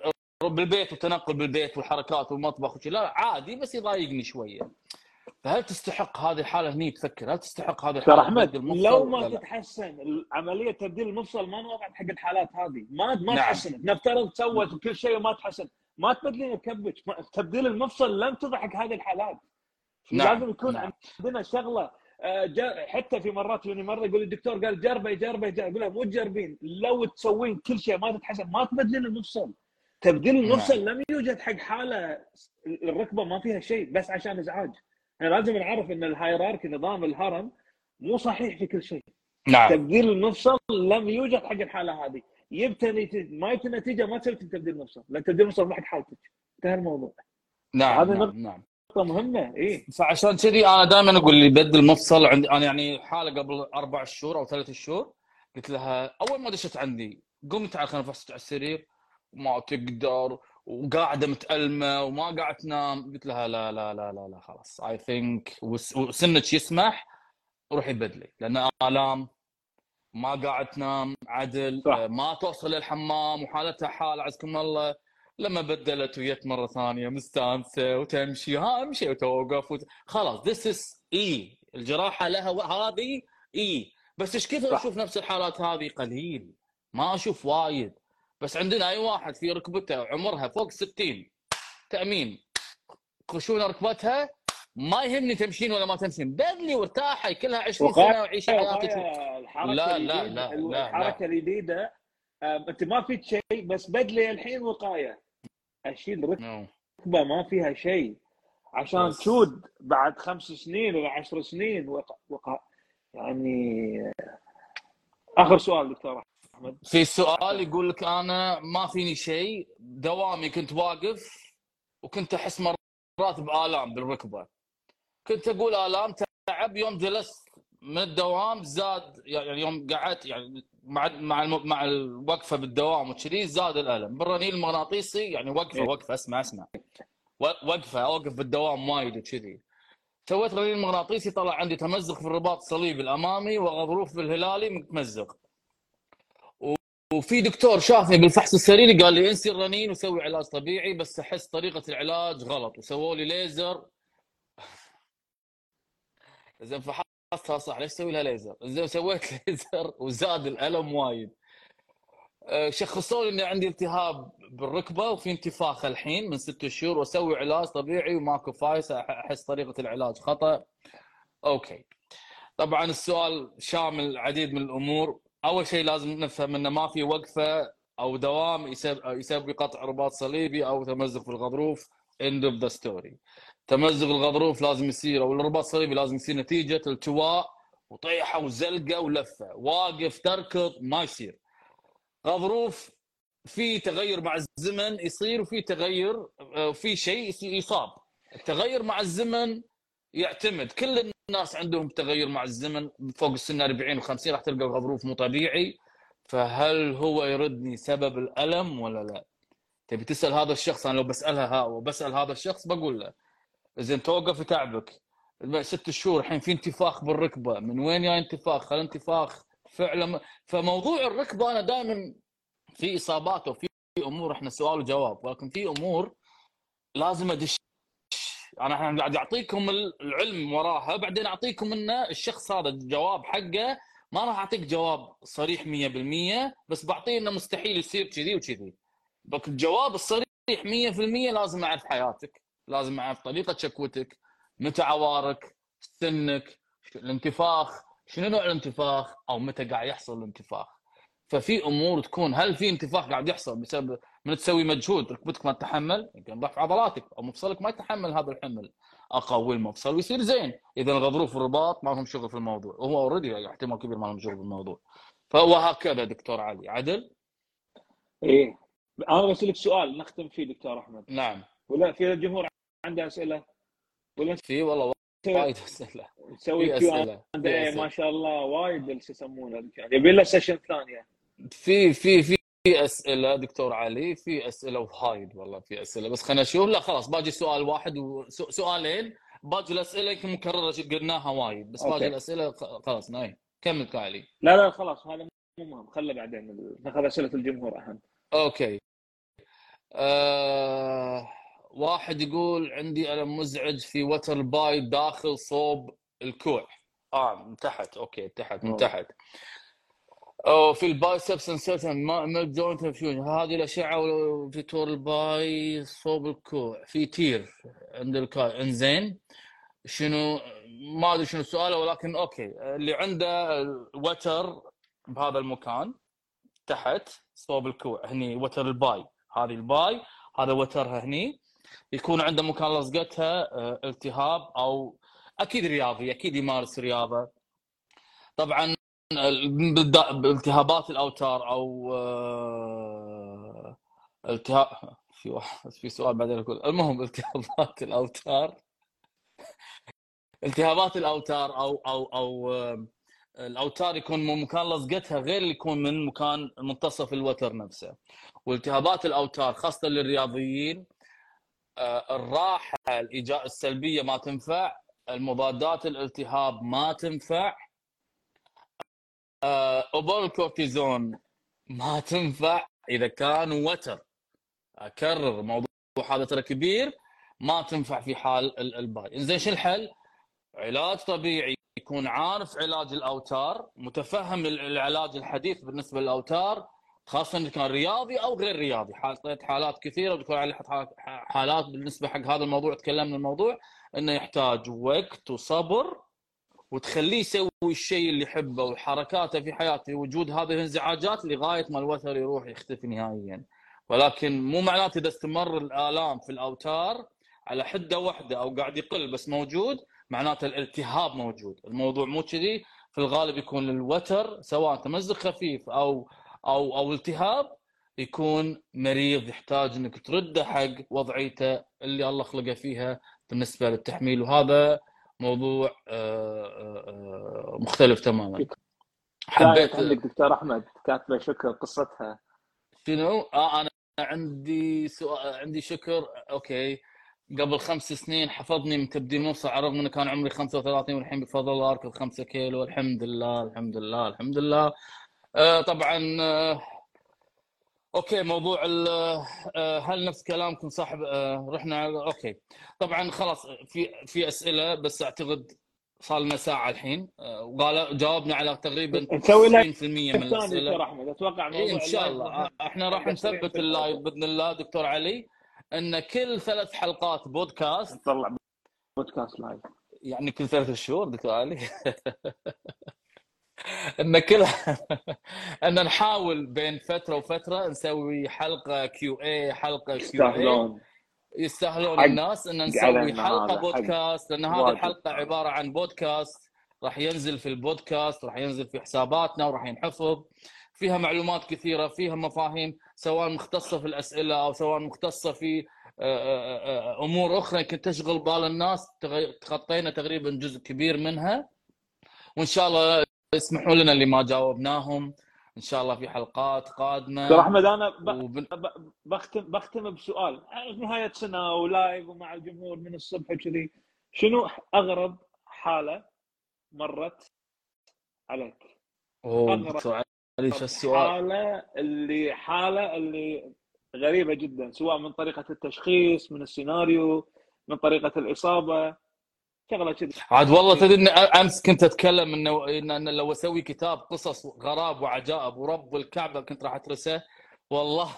بالبيت وتنقل بالبيت والحركات والمطبخ وشي. لا عادي بس يضايقني شوية. فهل تستحق هذه الحالة هني تفكر؟ هل تستحق هذه الحالة أحمد لو ما تتحسن عملية تبديل المفصل ما نوضعت حق الحالات هذه. ما ما نعم. تحسنت. نفترض سوت كل شيء وما تحسن. ما تبدلين الكبج. تبديل المفصل لم تضحك هذه الحالات. نعم. لازم يكون نعم. عندنا شغلة آه، حتى في مرات يوني مرة يقول الدكتور قال جربي جربي جربي. يقول مو تجربين. لو تسوين كل شيء ما تتحسن ما تبدلين المفصل. تبديل المفصل نعم. لم يوجد حق حالة الركبة ما فيها شيء بس عشان إزعاج. يعني لازم نعرف إن الهايراركي نظام الهرم مو صحيح في كل شيء. نعم. تبديل المفصل لم يوجد حق الحالة هذه. نتيجه ما يبتى نتيجة ما تسوي تبديل المفصل لأن تبديل المفصل ما حق حالتك. انتهى الموضوع. نعم هذا نعم, نعم. نقطة مهمة إي. فعشان كذي أنا دائما أقول اللي يبدل مفصل عندي أنا يعني حالة قبل أربع شهور أو ثلاث شهور قلت لها أول ما دشت عندي قومي تعال خلينا على السرير وما تقدر وقاعدة متألمة وما قاعد تنام. قلت لها لا لا لا لا لا خلاص. I think وسنك يسمح روحي بدلي لأن آلام. ما قاعد تنام عدل صح. ما توصل للحمام وحالتها حال عزكم الله. لما بدلت ويت مرة ثانية مستانسة وتمشي ها امشي وتوقف وت... خلاص this is it الجراحة لها هذه اي بس إيش كثر أشوف نفس الحالات هذه؟ قليل. ما أشوف وايد. بس عندنا أي واحد في ركبته عمرها فوق 60 تأمين. خشونة ركبتها؟ ما يهمني تمشين ولا ما تمشين. بدلي وارتاحي كلها 20 سنة وعيشي حياتك لا لا لا لا الحركة الجديدة انت ما فيك شيء بس بدلي الحين وقاية. اشيل ركبة ما فيها شيء. عشان بس. تشود بعد خمس سنين ولا عشر سنين وقا... وقا... يعني آخر سؤال دكتور أحمد. في سؤال يقول لك أنا ما فيني شيء. دوامي كنت واقف وكنت أحس مرات بآلام بالركبة. كنت أقول آلام تعب يوم جلست من الدوام زاد يعني يوم قعدت يعني مع مع مع الوقفة بالدوام وكذي زاد الألم. بالرنين المغناطيسي يعني وقفة وقفة اسمع اسمع. وقفة أوقف بالدوام وايد وكذي. سويت رنين مغناطيسي طلع عندي تمزق في الرباط الصليبي الأمامي وغضروف بالهلالي متمزق. وفي دكتور شافني بالفحص السريري قال لي انسي الرنين وسوي علاج طبيعي بس أحس طريقة العلاج غلط. وسووا لي ليزر زين فحصتها صح. ليش أسوي لها ليزر؟ زين سويت ليزر وزاد الألم وايد. أه، شخصوا لي إني عندي التهاب بالركبة وفي انتفاخ الحين من ست شهور وأسوي علاج طبيعي وماكو فايدة أحس طريقة العلاج خطأ. okay. طبعا السؤال شامل العديد من الأمور. أول شيء لازم نفهم إنه ما في وقفة أو دوام يسبب قطع رباط صليبي أو تمزق في الغضروف. end of the story تمزق الغضروف لازم يصير أو الرباط الصليبي لازم يصير نتيجة التواء وطيحة وزلقة ولفة. واقف تركض ما يصير. غضروف في تغير مع الزمن يصير وفي تغير آه، في شيء يصاب. التغير مع الزمن يعتمد. كل الناس عندهم تغير مع الزمن فوق السن 40 و50 راح تلقى الغضروف مو طبيعي. فهل هو يردني سبب الألم ولا لا؟ تبي تسأل هذا الشخص أنا لو بسألها ها وبسأل هذا الشخص بقول له. زين توقف يتعبك ست شهور الحين في انتفاخ بالركبة. من وين جاي انتفاخ؟ هل انتفاخ فعلا؟ فموضوع الركبة أنا دائما في إصابات وفي أمور إحنا سؤال وجواب. ولكن في أمور لازم أدش. أنا إحنا قاعد اعطيكم العلم وراها. بعدين أعطيكم انه الشخص هذا الجواب حقه ما راح أعطيك جواب صريح 100% بس بعطيه إنه مستحيل يصير كذي وكذي. بس الجواب الصريح 100% لازم أعرف حياتك. لازم أعرف طريقة شكوتك متى عوارك سنك الانتفاخ شنو نوع الانتفاخ أو متى قاعد يحصل الانتفاخ. ففي أمور تكون هل في انتفاخ قاعد يحصل بسبب من تسوي مجهود ركبتك ما تتحمل؟ يمكن ضعف عضلاتك أو مفصلك ما يتحمل هذا الحمل. أقوي المفصل ويصير زين. إذا الغضروف والرباط ما لهم شغل في الموضوع. وهو اوريدي احتمال كبير ما لهم شغل في الموضوع. فهو هكذا دكتور علي. عدل؟ إيه. أنا بسألك سؤال نختم فيه دكتور أحمد. نعم. ولا في الجمهور عنده أسئلة؟ ولا في والله وايد أسئلة. نسوي Q أسئلة. ما شاء الله وايد شو يسمونه يعني يبي له session ثانية. في في في في أسئلة دكتور علي في أسئلة وايد والله في أسئلة. بس خلينا نشوف. لا خلاص باقي سؤال واحد وسؤالين باقي الأسئلة يمكن مكررة قلناها وايد. بس okay. الأسئلة خلاص ناي كمل علي. لا لا خلاص هذا مو مهم. خله بعدين. ناخذ أسئلة الجمهور أهم. okay. آه واحد يقول عندي الم مزعج في وتر bi داخل صوب الكوع. آه من تحت okay تحت من. تحت أو في ال biceps insertion mid joint effusion هذه الأشعة في وتر ال bi صوب الكوع. في tear عند الكاي إنزين. شنو؟ ما أدري شنو سؤاله ولكن okay. اللي عنده وتر بهذا المكان تحت صوب الكوع. هني وتر ال bi هذه ال bi هذا وترها هني. يكون عنده مكان لصقتها آه، التهاب أو أكيد رياضي أكيد يمارس رياضة. طبعا بالتهابات الأوتار أو آه، التهاب في واحد في سؤال بعدين أقول. المهم التهابات الأوتار. التهابات الأوتار أو أو أو آه، الأوتار يكون من مكان لصقتها غير اللي يكون من مكان منتصف الوتر نفسه. والتهابات الأوتار خاصة للرياضيين الراحة الإيجاء السلبية ما تنفع المضادات الالتهاب ما تنفع. آه، إبر الكورتيزون ما تنفع إذا كان وتر أكرر الموضوع هذا ترى كبير ما تنفع في حال ال- ال bi. إنزين شو الحل؟ علاج طبيعي يكون عارف علاج الأوتار متفهم ال- العلاج الحديث بالنسبة للأوتار خاصة إذا كان رياضي أو غير رياضي. حطيت حالات كثيرة علي حط حالات- بالنسبة حق هذا الموضوع تكلمنا الموضوع إنه يحتاج وقت وصبر وتخليه يسوي الشيء اللي يحبه وحركاته في حياته. وجود هذه الانزعاجات لغاية ما الوتر يروح يختفي نهائيا. ولكن مو معناته إذا استمر الآلام في الأوتار على حدة واحدة أو قاعد يقل بس موجود معناته الالتهاب موجود. الموضوع مو كذي. في الغالب يكون الوتر سواء تمزق خفيف أو أو أو التهاب يكون مريض يحتاج إنك ترده حق وضعيته اللي الله خلقه فيها بالنسبة للتحميل. وهذا موضوع آه، آه، آه، مختلف تماما. حبيت عندك دكتور أحمد. كاتبه شكر قصتها. شنو؟ آه أنا عندي سؤال عندي شكر. okay. قبل خمس سنين حفظني من تبديل مفصل على الرغم انه كان عمري 35 والحين بفضل الله أركض 5 كيلو. الحمد لله الحمد لله الحمد لله. آه طبعا آه okay موضوع آه هل نفس كلامكم صاحب آه رحنا على okay. طبعا خلاص في في أسئلة بس أعتقد صار لنا ساعة الحين. آه وقال جاوبنا على تقريبا نسوي له 90% من الأسئلة. أحمد أتوقع إيه إن شاء الله. إحنا راح نثبت ال live. بإذن الله دكتور علي إن كل ثلاث حلقات بودكاست نطلع بودكاست live. يعني كل ثلاث شهور دكتور علي. ان كل إن نحاول بين فترة وفترة نسوي حلقة Q&A حلقة Q&A يستاهلون. الناس إن نسوي حلقة بودكاست لأن هذه. الحلقة عبارة عن بودكاست راح ينزل في البودكاست راح ينزل في حساباتنا وراح ينحفظ. فيها معلومات كثيرة فيها مفاهيم سواء مختصة في الأسئلة أو سواء مختصة في آه، آه، آه، أمور أخرى يمكن تشغل بال الناس تغ- تغطينا تقريبا جزء كبير منها. وإن شاء الله اسمحوا لنا اللي ما جاوبناهم إن شاء الله في حلقات قادمة دكتور أحمد أنا. وبن... بختم بختم بسؤال نهاية سنة ولايف ومع الجمهور من الصبح كذي شنو أغرب حالة مرت عليك؟ أوه علي شو السؤال؟ حالة اللي حالة اللي غريبة جدا سواء من طريقة التشخيص من السيناريو من طريقة الإصابة شغلة كذي. عاد والله تدري إني أمس كنت أتكلم إنه إن لو أسوي كتاب قصص غراب وعجائب ورب الكعبة كنت راح اترسه والله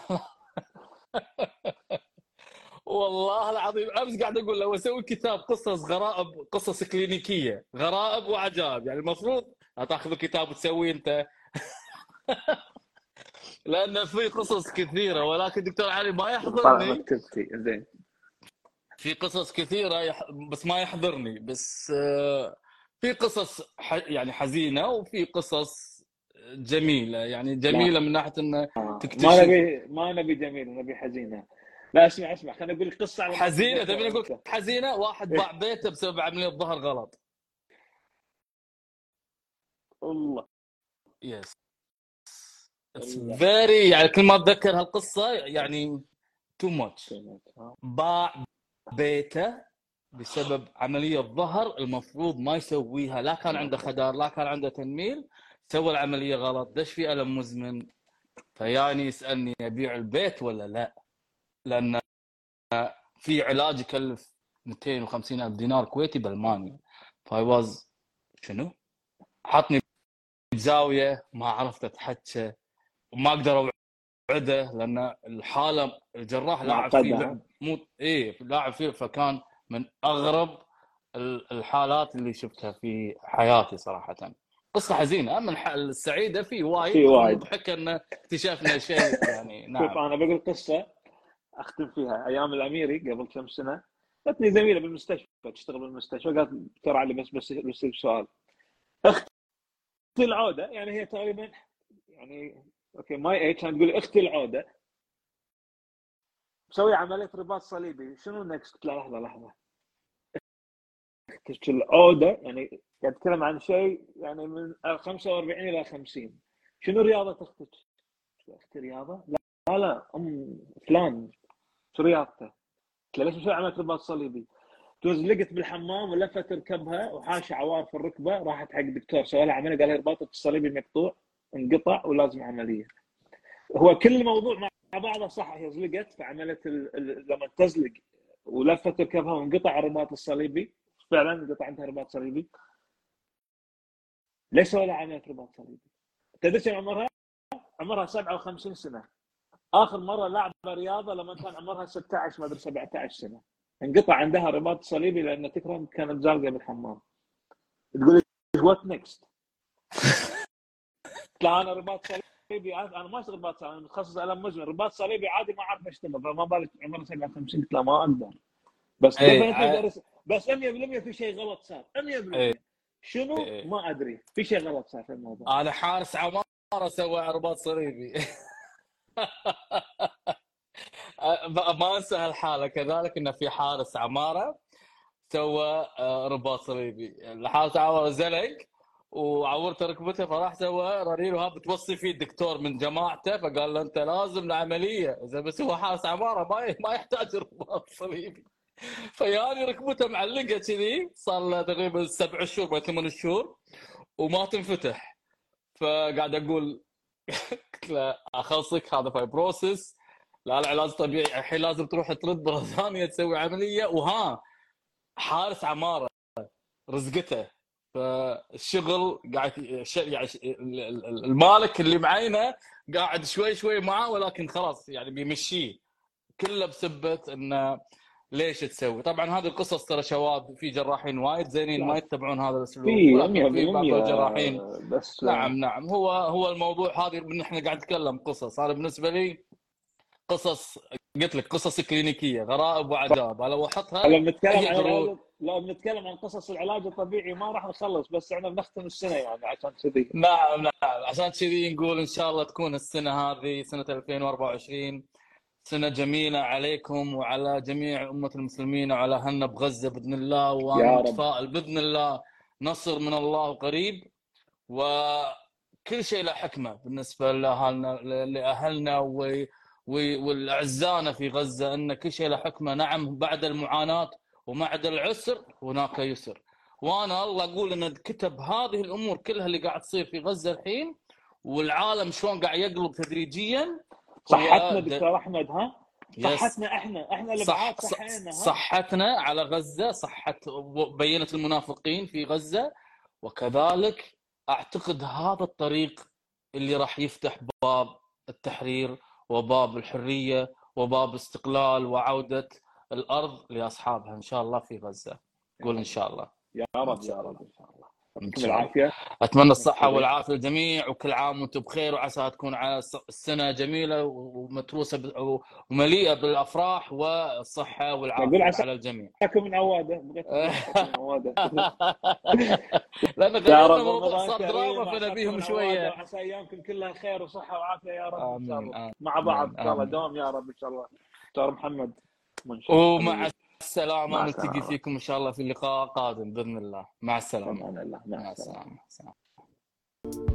والله العظيم. أمس قاعد أقول لو أسوي كتاب قصص غرائب قصص كلينيكية غرائب وعجائب. يعني المفروض تاخذ الكتاب وتسويه أنت. لأن في قصص كثيرة. ولكن دكتور علي ما يحضرني. مكتبتي زين. في قصص كثيرة يح... بس ما يحضرني. بس آه، في قصص ح... يعني حزينة وفي قصص جميلة. يعني جميلة من ناحية إنه آه. تكتشف. ما نبي ما نبي جميل نبي حزينة. لا اسمع اسمع خليني أقول لك قصة على حزينة تبي أقول لك حزينة واحد باع بيته بسبب عملية ظهر غلط. والله yes it's. very يعني كل ما أتذكر هالقصة يعني too much. باع بيته بسبب عملية ظهر المفروض ما يسويها لا كان عنده خدر لا كان عنده تنميل سوى العملية غلط دش في ألم مزمن. فياني يسألني أبيع البيت ولا لا؟ لأن في علاج يكلف 250 ألف دينار كويتي بألمانيا. ف I was شنو؟ حطني بزاوية ما عرفت أتحكى وما أقدر اوعده لأن الحالة الجراح لاعب فيه. لعب مو إيه لاعب فيه فكان من أغرب ال- الحالات اللي شفتها في حياتي صراحة قصة حزينة أما السعيدة في وايد في وايد. مضحك إن اكتشفنا شيء يعني شوف نعم أنا بقول قصة أختم فيها أيام الأميري قبل كم سنة جتني زميلة بالمستشفى تشتغل بالمستشفى قالت دكتور علي بس بس بس سؤال أختي العودة يعني هي تقريبا يعني okay my age كانت تقول أختي العودة مسوي عملية رباط صليبي شنو نكست؟ لها لحظة لحظة أختك العودة يعني قاعد أتكلم عن شيء يعني من 45 إلى 50 شنو رياضة أختك؟ أختي رياضة؟ لا لا لا أم فلان شو رياضته؟ قلت ليش مسوي عملية رباط صليبي؟ توزلقت بالحمام ولفت ركبها وحاشه عوار في الركبة راحت حق دكتور سوى لها عملية قال لها رباطك الصليبي مقطوع انقطع ولازم عملية. هو كل الموضوع مع بعضه صح هي زلقت في عمليه ال... ال... لما تزلق ولفت ركبها وانقطع الرباط الصليبي فعلا انقطع عندها رباط صليبي. ليش سوى لها عملية رباط صليبي؟ تدري كم عمرها؟ عمرها 57 سنة. آخر مرة لعبه رياضة لما كان عمرها 16 ما أدري 17 سنة. انقطع عندها رباط صليبي لأن تكرم كانت زالقة بالحمام. تقول لي what next؟ لا أنا رباط صليبي أنا ما أشتغل رباط صليبي أنا متخصص الم مزمن رباط صليبي عادي ما اعرف اشتغل فما بالك عمري 57 قلت لا ما أقدر. بس is- بس 100% في شيء غلط صار 100% إيه. شنو؟ إيه. ما أدري في شيء غلط صار في الموضوع. أنا حارس عمارة سوى رباط صليبي. ما أنسى هالحالة كذلك انه في حارس عمارة سوى آه، رباط صليبي. الحارس عمارة زلق وعورت ركبته فراح سوى رنين وها بتوصي فيه الدكتور من جماعته فقال له أنت لازم العملية إذا بس هو حارس عمارة ما ما يحتاج رباط صليبي. فياني ركبته معلقة كذي صار له تقريبا سبع شهور ولا ثمان شهور وما تنفتح. فقاعد أقول قلت له أخلصك هذا فايبروسس لا العلاج طبيعي. الحين لازم تروح ترد مرة ثانية تسوي عملية. وها حارس عمارة رزقته. فالشغل قاعد يعني المالك اللي معينه قاعد شوي شوي معاه ولكن خلاص يعني بيمشيه. كله بسبه انه ليش تسوي؟ طبعا هذه القصص ترى شباب في جراحين وايد زينين ما يتبعون هذا الأسلوب. في بعض 100% الجراحين. بس نعم نعم. هو هو الموضوع هذه من إحنا قاعد نتكلم قصص. أنا بالنسبة لي قصص قلت لك قصص كلينيكية غرائب وعجائب أنا لو احطها يقدروا- العلاج لو بنتكلم عن قصص العلاج الطبيعي ما راح نخلص بس إحنا بنختم السنة يعني عشان كذي. نعم نعم. عشان كذي نقول إن شاء الله تكون السنة هذه سنة 2024 سنة جميلة عليكم وعلى جميع أمة المسلمين وعلى اهلنا بغزة بإذن الله وأنا. متفائل بإذن الله. نصر من الله قريب. كل شيء له حكمة بالنسبة لأهلنا لأهلنا و- و- والاعزائنا في غزة إن كل شيء له حكمة. نعم بعد المعاناة وبعد العسر هناك يسر. وأنا الله أقول إن كتب هذه الأمور كلها اللي قاعد تصير في غزة الحين والعالم شلون قاعد يقلب تدريجيا صحتنا دكتور أحمد ها. صحتنا إحنا إحنا اللي صح صحينا صحتنا على غزة صحة بينت المنافقين في غزة. وكذلك أعتقد هذا الطريق اللي راح يفتح باب التحرير وباب الحرية وباب استقلال وعودة الأرض لأصحابها إن شاء الله في غزة. قول إن شاء الله. يا رب يا رب. إن شاء الله يعطيكم العافية. أتمنى الصحة والعافية للجميع وكل عام وأنتم بخير وعسى تكون على الس- السنة جميلة ومتروسة ب- ومليئة بالأفراح والصحة والعافية عسى- على الجميع. معكم من عواده بغيت من عواده لأن غيرنا موضوع صار دراما فنبيهم شوية. وعسى أيامكم كلها خير وصحة وعافية يا رب. إن شاء الله. مع بعض. ان شاء الله. دوام يا رب إن شاء الله. دكتور محمد. ومع السلامة مع السلامة. فيكم إن شاء الله في لقاء قادم بإذن الله. مع السلامة. أمان الله. مع مع السلامة. السلامة.